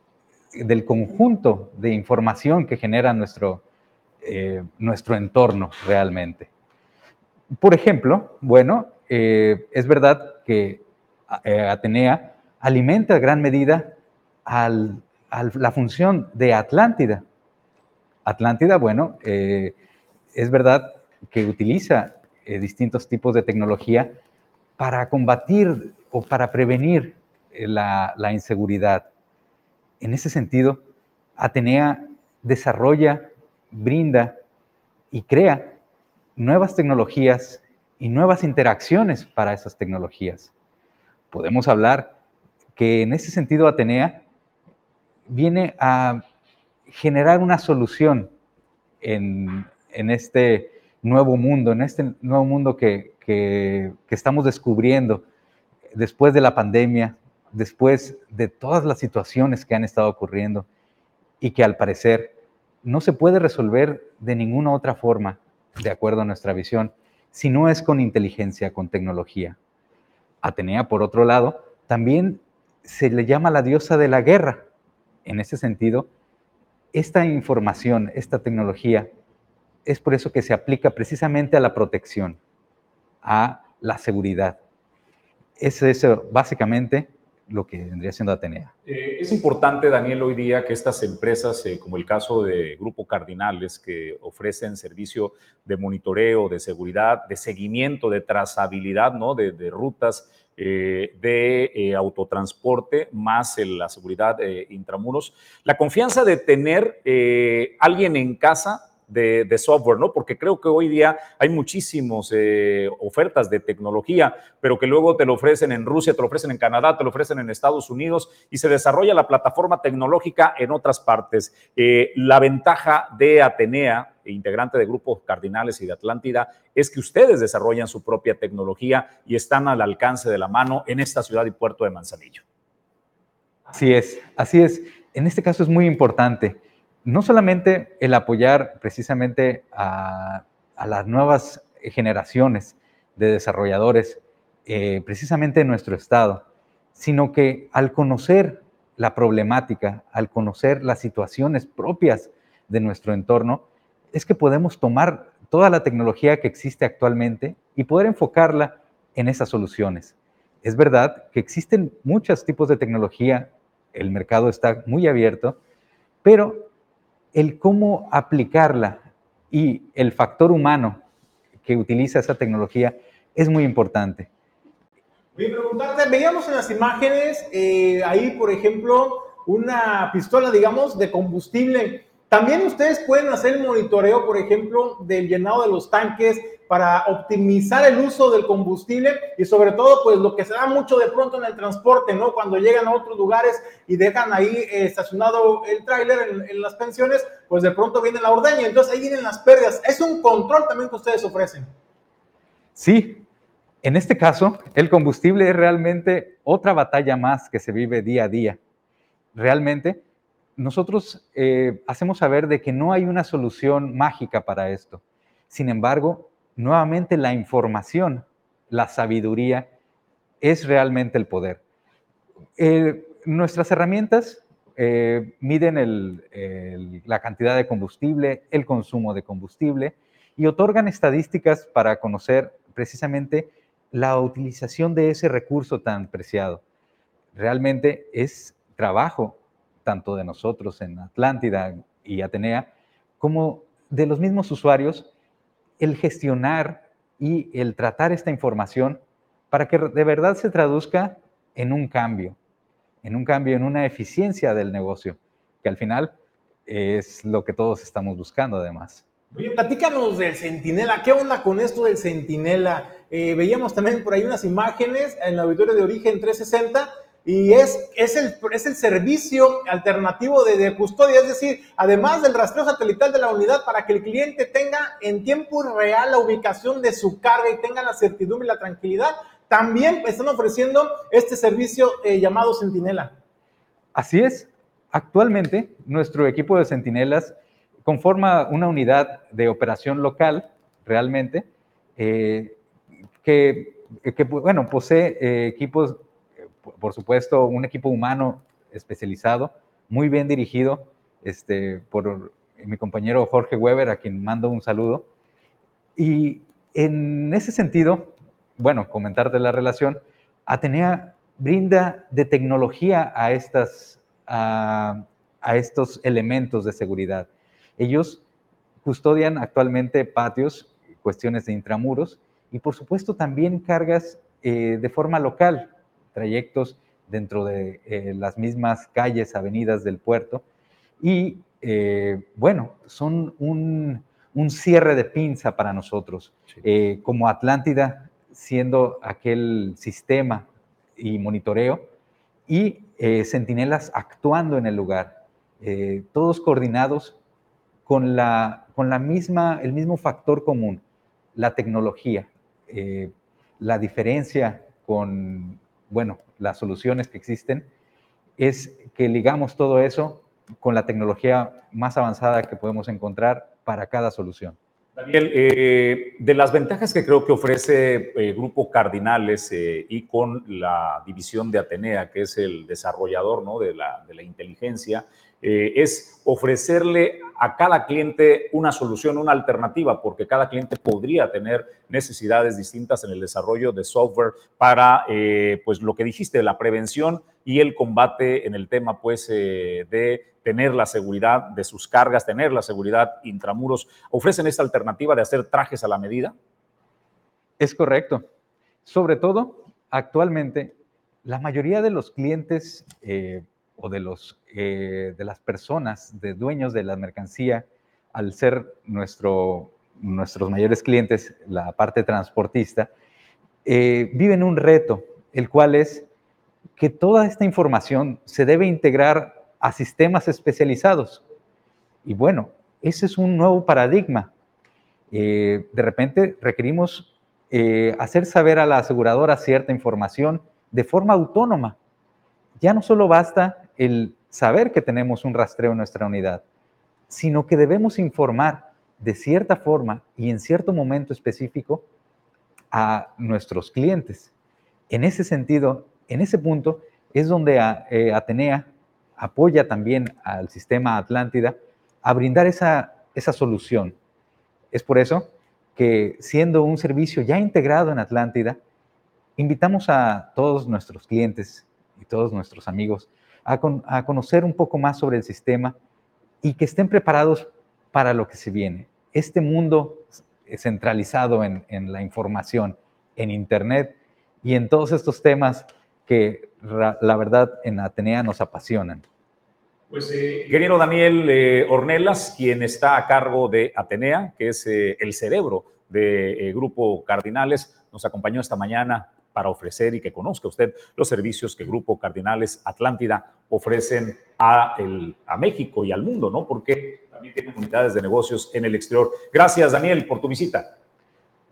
conjunto de información que genera nuestro, eh, nuestro entorno realmente. Por ejemplo, bueno, eh, es verdad que eh, Atenea alimenta en gran medida a la función de Atlántida. Atlántida, bueno, eh, es verdad que utiliza eh, distintos tipos de tecnología para combatir o para prevenir eh, la, la inseguridad. En ese sentido, Atenea desarrolla, brinda y crea nuevas tecnologías y nuevas interacciones para esas tecnologías. Podemos hablar que en ese sentido Atenea viene a generar una solución en, este nuevo mundo, en este nuevo mundo que, que, estamos descubriendo después de la pandemia, después de todas las situaciones que han estado ocurriendo y que al parecer no se puede resolver de ninguna otra forma, de acuerdo a nuestra visión, si no es con inteligencia, con tecnología. Atenea, por otro lado, también se le llama la diosa de la guerra. En ese sentido, esta información, esta tecnología, es por eso que se aplica precisamente a la protección, a la seguridad. Es básicamente lo que vendría siendo Atenea. Eh, es importante, Daniel, hoy día que estas empresas, eh, como el caso de Grupo Cardinales, que ofrecen servicio de monitoreo, de seguridad, de seguimiento, de trazabilidad, ¿no? de rutas, eh, de eh, autotransporte más la seguridad de intramuros. La confianza de tener eh, alguien en casa de, software, ¿no? Porque creo que hoy día hay muchísimas ofertas de tecnología, pero que luego te lo ofrecen en Rusia, te lo ofrecen en Canadá, te lo ofrecen en Estados Unidos y se desarrolla la plataforma tecnológica en otras partes. la ventaja de Atenea integrante de grupos cardinales y de Atlántida, es que ustedes desarrollan su propia tecnología y están al alcance de la mano en esta ciudad y puerto de Manzanillo. Así es, así es. En este caso es muy importante, no solamente el apoyar precisamente a, las nuevas generaciones de desarrolladores, eh, precisamente en nuestro estado, sino que al conocer la problemática, al conocer las situaciones propias de nuestro entorno, es que podemos tomar toda la tecnología que existe actualmente y poder enfocarla en esas soluciones. Es verdad que existen muchos tipos de tecnología, el mercado está muy abierto, pero el cómo aplicarla y el factor humano que utiliza esa tecnología es muy importante. A preguntarte, veíamos en las imágenes eh, ahí, por ejemplo, una pistola, digamos, de combustible también ustedes pueden hacer el monitoreo, por ejemplo, del llenado de los tanques para optimizar el uso del combustible y sobre todo, pues lo que se da mucho de pronto en el transporte, ¿no? Cuando llegan a otros lugares y dejan ahí eh, estacionado el tráiler en, en, las pensiones, pues de pronto viene la ordeña, entonces ahí vienen las pérdidas. Es un control también que ustedes ofrecen. Sí, en este caso, el combustible es realmente otra batalla más que se vive día a día. Realmente, nosotros eh, hacemos saber de que no hay una solución mágica para esto. Sin embargo, nuevamente la información, la sabiduría, es realmente el poder. Eh, nuestras herramientas eh, miden la cantidad de combustible, el consumo de combustible y otorgan estadísticas para conocer precisamente la utilización de ese recurso tan preciado. Realmente es trabajo tanto de nosotros en Atlántida y Atenea como de los mismos usuarios el gestionar y el tratar esta información para que de verdad se traduzca en un cambio, en un cambio, en una eficiencia del negocio, que al final es lo que todos estamos buscando además. Oye, platícanos del Centinela. ¿Qué onda con esto del Centinela? Eh, veíamos también por ahí unas imágenes en la auditorio de origen 360 y es, es, el, es el servicio alternativo de, custodia, es decir, además del rastreo satelital de la unidad para que el cliente tenga en tiempo real la ubicación de su carga y tenga la certidumbre y la tranquilidad, también están ofreciendo este servicio eh, llamado Centinela. Así es. Actualmente, nuestro equipo de Centinelas conforma una unidad de operación local, realmente, eh, que, que, bueno, posee eh, equipos, por supuesto, un equipo humano especializado, muy bien dirigido este, por mi compañero Jorge Weber, a quien mando un saludo. Y en ese sentido, bueno, comentarte la relación, Atenea brinda de tecnología a, estas, a, a estos elementos de seguridad. Ellos custodian actualmente patios, cuestiones de intramuros y por supuesto también cargas eh, de forma local, trayectos dentro de eh, las mismas calles, avenidas del puerto. Y eh, bueno, son un, cierre de pinza para nosotros. como Atlántida, siendo aquel sistema y monitoreo, y centinelas actuando en el lugar, todos coordinados con, la, con la misma, el mismo factor común, la tecnología. Eh, la diferencia con, bueno, las soluciones que existen es que ligamos todo eso con la tecnología más avanzada que podemos encontrar para cada solución. Daniel, eh, de las ventajas que creo que ofrece el eh, Grupo Cardinales y con la división de Atenea, que es el desarrollador ¿no? de, la, de la inteligencia, eh, es ofrecerle a cada cliente una solución, una alternativa, porque cada cliente podría tener necesidades distintas en el desarrollo de software para, eh, pues, lo que dijiste, la prevención y el combate en el tema, pues, eh, de tener la seguridad de sus cargas, tener la seguridad intramuros. ¿Ofrecen esta alternativa de hacer trajes a la medida? Es correcto. Sobre todo, actualmente, la mayoría de los clientes o de, los, eh, de las personas, de dueños de la mercancía, al ser nuestro, nuestros mayores clientes, la parte transportista, eh, viven un reto, el cual es que toda esta información se debe integrar a sistemas especializados. Y bueno, ese es un nuevo paradigma. Eh, de repente requerimos hacer saber a la aseguradora cierta información de forma autónoma. Ya no solo basta el saber que tenemos un rastreo en nuestra unidad, sino que debemos informar de cierta forma y en cierto momento específico a nuestros clientes. En ese sentido, en ese punto, es donde eh, Atenea apoya también al sistema Atlántida a brindar esa, esa solución. Es por eso que siendo un servicio ya integrado en Atlántida, invitamos a todos nuestros clientes y todos nuestros amigos a, conocer un poco más sobre el sistema y que estén preparados para lo que se viene. Este mundo centralizado en, la información, en Internet y en todos estos temas que la verdad en Atenea nos apasionan. Pues, eh, Daniel eh, Ornelas, quien está a cargo de Atenea, que es eh, el cerebro de eh, Grupo Cardinales, nos acompañó esta mañana para ofrecer y que conozca usted los servicios que Grupo Cardinales Atlántida ofrecen a, el, a México y al mundo, ¿no? Porque también tienen unidades de negocios en el exterior. Gracias, Daniel, por tu visita.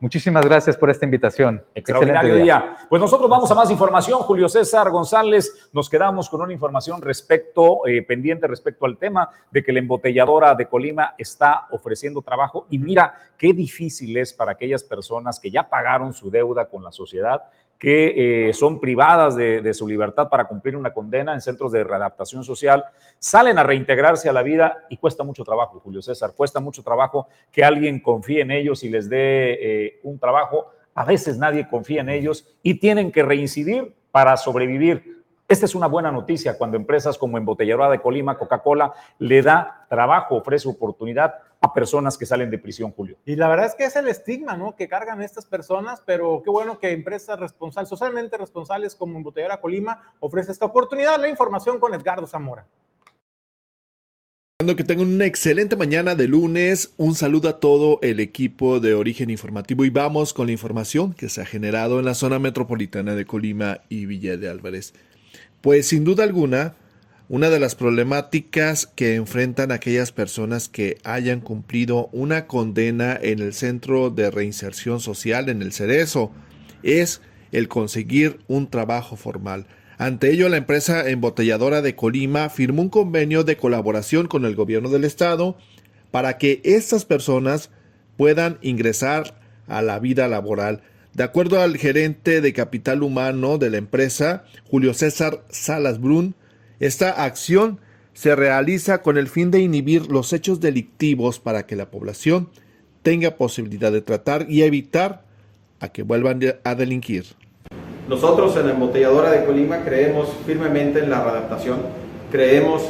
Muchísimas gracias por esta invitación. Extraordinario día. Pues nosotros vamos a más información. Julio César González, nos quedamos con una información respecto, eh, pendiente respecto al tema de que la embotelladora de Colima está ofreciendo trabajo. Y mira qué difícil es para aquellas personas que ya pagaron su deuda con la sociedad que eh, son privadas de, su libertad para cumplir una condena en centros de readaptación social, salen a reintegrarse a la vida y cuesta mucho trabajo, Julio César, cuesta mucho trabajo que alguien confíe en ellos y les dé eh, un trabajo. A veces nadie confía en ellos y tienen que reincidir para sobrevivir. Esta es una buena noticia cuando empresas como Embotelladora de Colima, Coca-Cola, le da trabajo, ofrece oportunidad a personas que salen de prisión, Julio. Y la verdad es que es el estigma, ¿no? Que cargan estas personas, pero qué bueno que empresas responsables, socialmente responsables como Embotelladora Colima ofrece esta oportunidad. La información con Edgardo Zamora. Que tengan una excelente mañana de lunes. Un saludo a todo el equipo de Origen Informativo y vamos con la información que se ha generado en la zona metropolitana de Colima y Villa de Álvarez. Pues sin duda alguna, una de las problemáticas que enfrentan aquellas personas que hayan cumplido una condena en el Centro de Reinserción Social en el Cerezo es el conseguir un trabajo formal. Ante ello, la empresa embotelladora de Colima firmó un convenio de colaboración con el gobierno del estado para que estas personas puedan ingresar a la vida laboral. De acuerdo al gerente de capital humano de la empresa, Julio César Salas Brun, esta acción se realiza con el fin de inhibir los hechos delictivos para que la población tenga posibilidad de tratar y evitar a que vuelvan a delinquir. Nosotros en la embotelladora de Colima creemos firmemente en la readaptación, creemos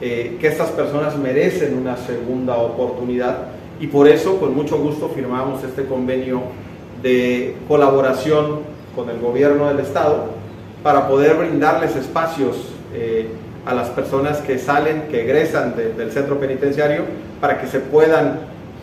eh, que estas personas merecen una segunda oportunidad y por eso con mucho gusto firmamos este convenio de colaboración con el gobierno del estado para poder brindarles espacios eh, a las personas que salen, que egresan del centro penitenciario, para que se puedan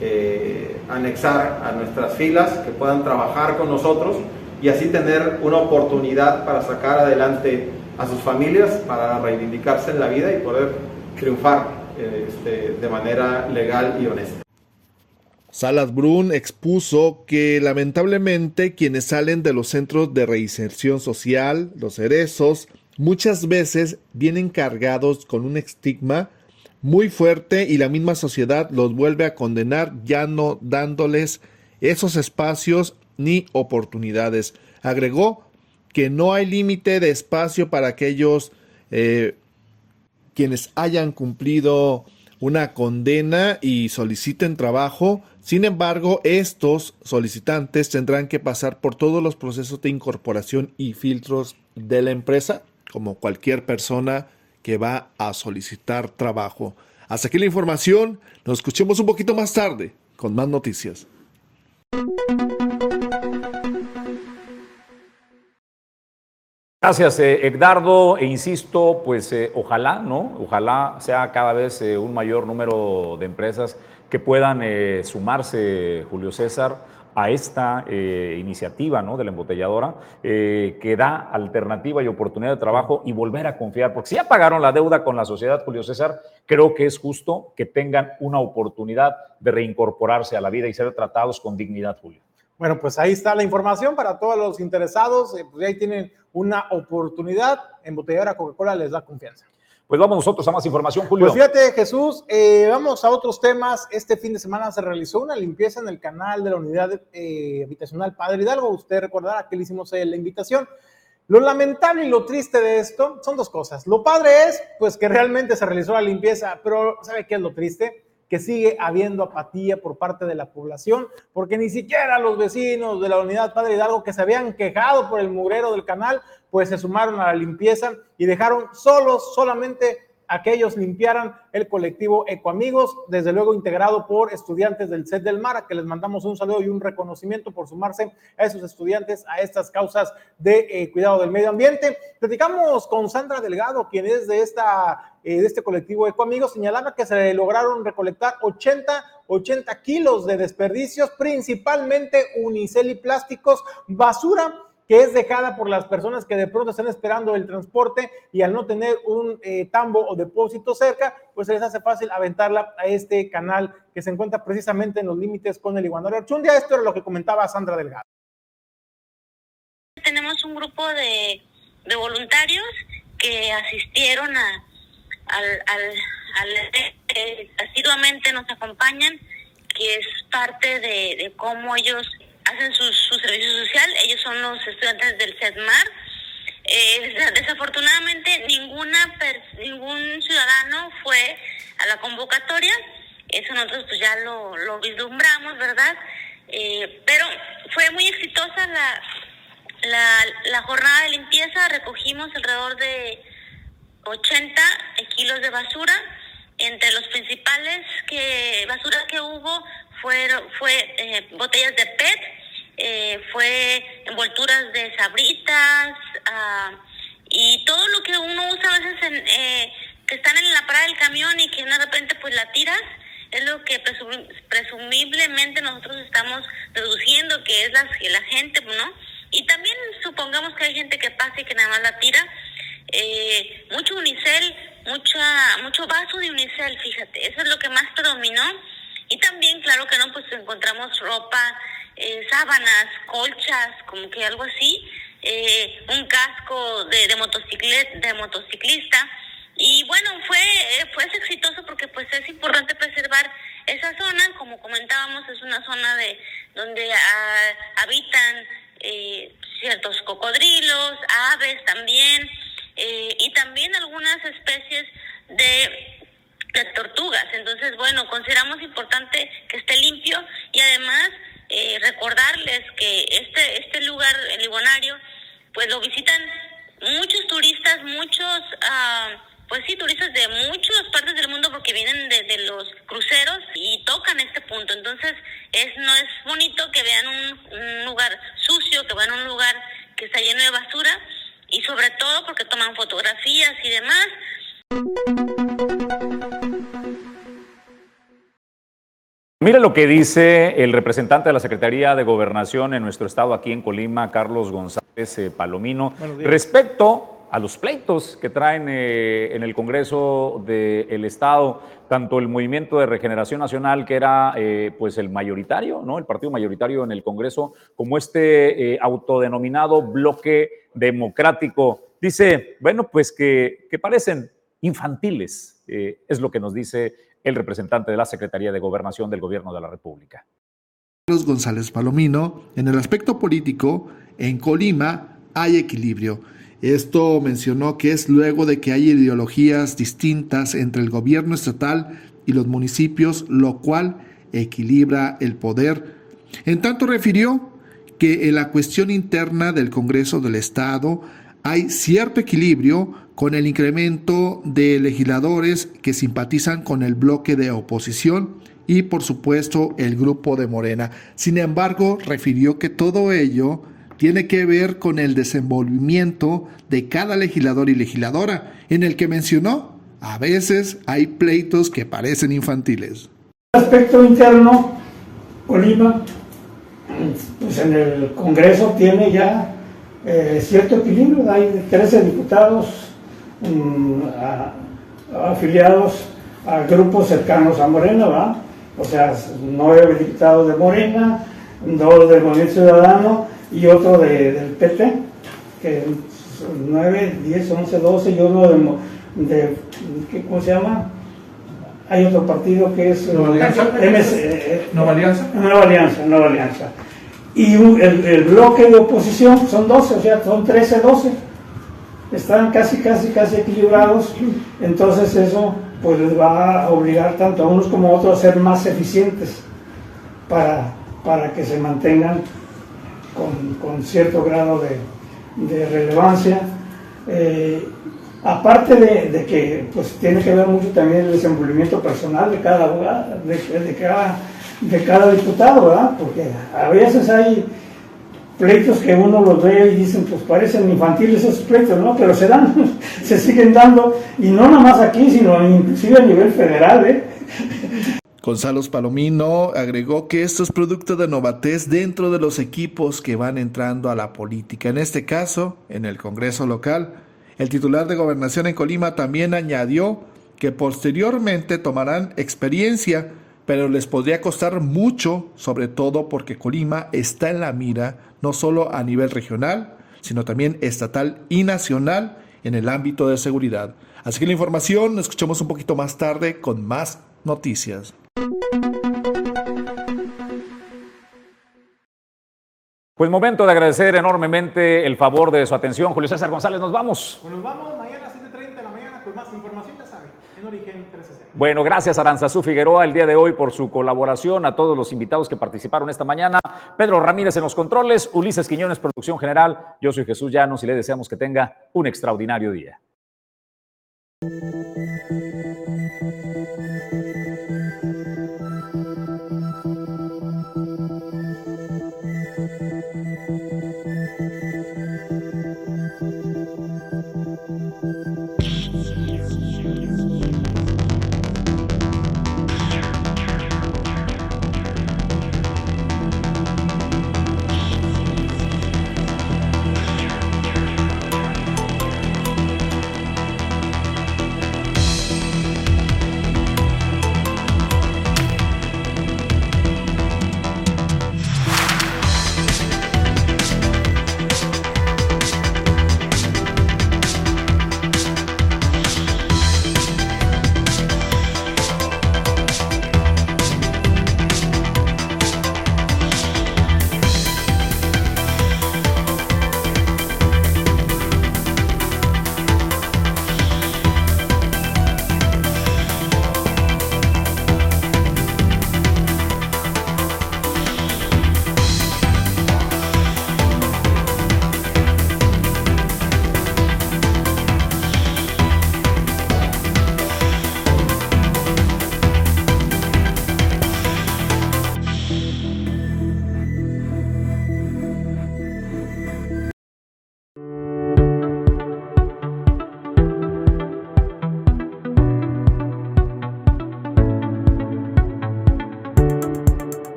eh, anexar a nuestras filas, que puedan trabajar con nosotros y así tener una oportunidad para sacar adelante a sus familias, para reivindicarse en la vida y poder triunfar eh, este, de manera legal y honesta. Salas Brun expuso que lamentablemente quienes salen de los centros de reinserción social, los cerezos, muchas veces vienen cargados con un estigma muy fuerte y la misma sociedad los vuelve a condenar ya no dándoles esos espacios ni oportunidades. Agregó que no hay límite de espacio para aquellos eh, quienes hayan cumplido una condena y soliciten trabajo. Sin embargo, estos solicitantes tendrán que pasar por todos los procesos de incorporación y filtros de la empresa como cualquier persona que va a solicitar trabajo. Hasta aquí la información. Nos escuchemos un poquito más tarde con más noticias. Gracias, eh. E insisto, pues eh, ojalá, ¿no? Ojalá sea cada vez eh, un mayor número de empresas que puedan sumarse, Julio César, a esta eh, iniciativa ¿no? de la embotelladora eh, que da alternativa y oportunidad de trabajo y volver a confiar, porque si ya pagaron la deuda con la sociedad, Julio César, creo que es justo que tengan una oportunidad de reincorporarse a la vida y ser tratados con dignidad, Julio. Bueno, pues ahí está la información para todos los interesados, eh, pues ahí tienen una oportunidad, embotelladora Coca-Cola les da confianza. Pues vamos nosotros a más información, Julio. Pues fíjate, Jesús, eh, vamos a otros temas. Este fin de semana se realizó una limpieza en el canal de la unidad eh, habitacional Padre Hidalgo. Usted recordará que le hicimos la invitación. Lo lamentable y lo triste de esto son dos cosas. Lo padre es, pues, que realmente se realizó la limpieza, pero ¿sabe qué es lo triste? Que sigue habiendo apatía por parte de la población, porque ni siquiera los vecinos de la unidad Padre Hidalgo que se habían quejado por el mugrero del canal, pues se sumaron a la limpieza y dejaron solos solamente a que ellos limpiaran el colectivo Ecoamigos, desde luego integrado por estudiantes del CED del Mar, a que les mandamos un saludo y un reconocimiento por sumarse a esos estudiantes a estas causas de eh, cuidado del medio ambiente. Platicamos con Sandra Delgado, quien es de, esta, eh, de este colectivo Ecoamigos, señalaba que se lograron recolectar 80 80 kilos de desperdicios, principalmente unicel y plásticos, basura que es dejada por las personas que de pronto están esperando el transporte y al no tener un eh, tambo o depósito cerca, pues se les hace fácil aventarla a este canal que se encuentra precisamente en los límites con el Iguanor Archundia. Esto era lo que comentaba Sandra Delgado. Tenemos un grupo de, de voluntarios que asistieron a, al, al, al eh, asiduamente nos acompañan, que es parte de cómo ellos hacen su, su, servicio social. Ellos son los estudiantes del CEDMAR. Eh, desafortunadamente, ninguna ningún ciudadano fue a la convocatoria. Eso nosotros pues ya lo, vislumbramos, ¿verdad? Eh, pero fue muy exitosa la, la, la jornada de limpieza. Recogimos alrededor de 80 kilos de basura. Entre los principales que basura que hubo fueron, fue eh, botellas de PET, eh, fue envolturas de sabritas uh, y todo lo que uno usa a veces en, eh, que están en la parada del camión y que de repente pues la tiras es lo que presum presumiblemente nosotros estamos deduciendo que es la, la gente, ¿no? Y también supongamos que hay gente que pasa y que nada más la tira. Eh, mucho unicel, mucha, mucho vaso de unicel, fíjate, eso es lo que más predominó y también, claro que no, pues encontramos ropa, eh, sábanas, colchas, como que algo así, eh, un casco de, de, motocicleta, de motociclista. Y bueno, fue, fue exitoso porque pues es importante preservar esa zona, como comentábamos, es una zona de donde ah, habitan eh, ciertos cocodrilos, aves también, eh, y también algunas especies de de tortugas. Entonces, bueno, consideramos importante que esté limpio y además eh, recordarles que este, este lugar, el Iguanario, pues lo visitan muchos turistas, muchos, uh, pues sí, turistas de muchas partes del mundo porque vienen desde de los cruceros y tocan este punto. Entonces, es no es bonito que vean un, un lugar sucio, que vean un lugar que está lleno de basura y sobre todo porque toman fotografías y demás. Mira lo que dice el representante de la Secretaría de Gobernación en nuestro estado aquí en Colima, Carlos González eh, Palomino, respecto a los pleitos que traen eh, en el Congreso del Estado, tanto el Movimiento de Regeneración Nacional, que era eh, pues el mayoritario, ¿no? el partido mayoritario en el Congreso, como este autodenominado bloque democrático. Dice, bueno, pues que, que parecen infantiles, eh, es lo que nos dice el representante de la Secretaría de Gobernación del Gobierno de la República. Carlos González Palomino, en el aspecto político, en Colima hay equilibrio. Esto mencionó que es luego de que hay ideologías distintas entre el gobierno estatal y los municipios, lo cual equilibra el poder. En tanto refirió que en la cuestión interna del Congreso del Estado hay cierto equilibrio con el incremento de legisladores que simpatizan con el bloque de oposición y por supuesto el grupo de Morena. Sin embargo, refirió que todo ello tiene que ver con el desenvolvimiento de cada legislador y legisladora, en el que mencionó, a veces hay pleitos que parecen infantiles. Aspecto interno, Colima, pues en el Congreso tiene ya eh, cierto equilibrio, hay 13 diputados um, a, afiliados a grupos cercanos a Morena, ¿va? O sea, nueve diputados de Morena, dos del Movimiento Ciudadano y otro de, del PT, que nueve, diez, once, doce y uno de, de ¿cómo se llama? Hay otro partido que es Nueva Alianza. MS, eh, Nueva Alianza. Nueva Alianza, Nueva Alianza. Y un, el, el, bloque de oposición son 12, o sea, son 13, 12. Están casi, casi, casi equilibrados. Entonces eso pues les va a obligar tanto a unos como a otros a ser más eficientes para, para que se mantengan con, con cierto grado de, relevancia. Eh, aparte de, de, que pues tiene que ver mucho también el desenvolvimiento personal de cada, de, de cada de cada diputado, ¿verdad? Porque a veces hay pleitos que uno los ve y dicen, pues parecen infantiles esos pleitos, ¿no? Pero se dan, se siguen dando, y no nada más aquí, sino inclusive a nivel federal, ¿eh? Gonzalo Palomino agregó que esto es producto de novatez dentro de los equipos que van entrando a la política. En este caso, en el Congreso local, el titular de gobernación en Colima también añadió que posteriormente tomarán experiencia, pero les podría costar mucho, sobre todo porque Colima está en la mira no solo a nivel regional, sino también estatal y nacional en el ámbito de seguridad. Así que la información, escuchamos un poquito más tarde con más noticias. Pues momento de agradecer enormemente el favor de su atención. Julio César González, nos vamos. Pues nos vamos mañana a 7.30 de la mañana con más información, ya saben, en Origen 360. Bueno, gracias Aranzazú Figueroa el día de hoy por su colaboración, a todos los invitados que participaron esta mañana. Pedro Ramírez en los controles, Ulises Quiñones, producción general. Yo soy Jesús Llanos y le deseamos que tenga un extraordinario día.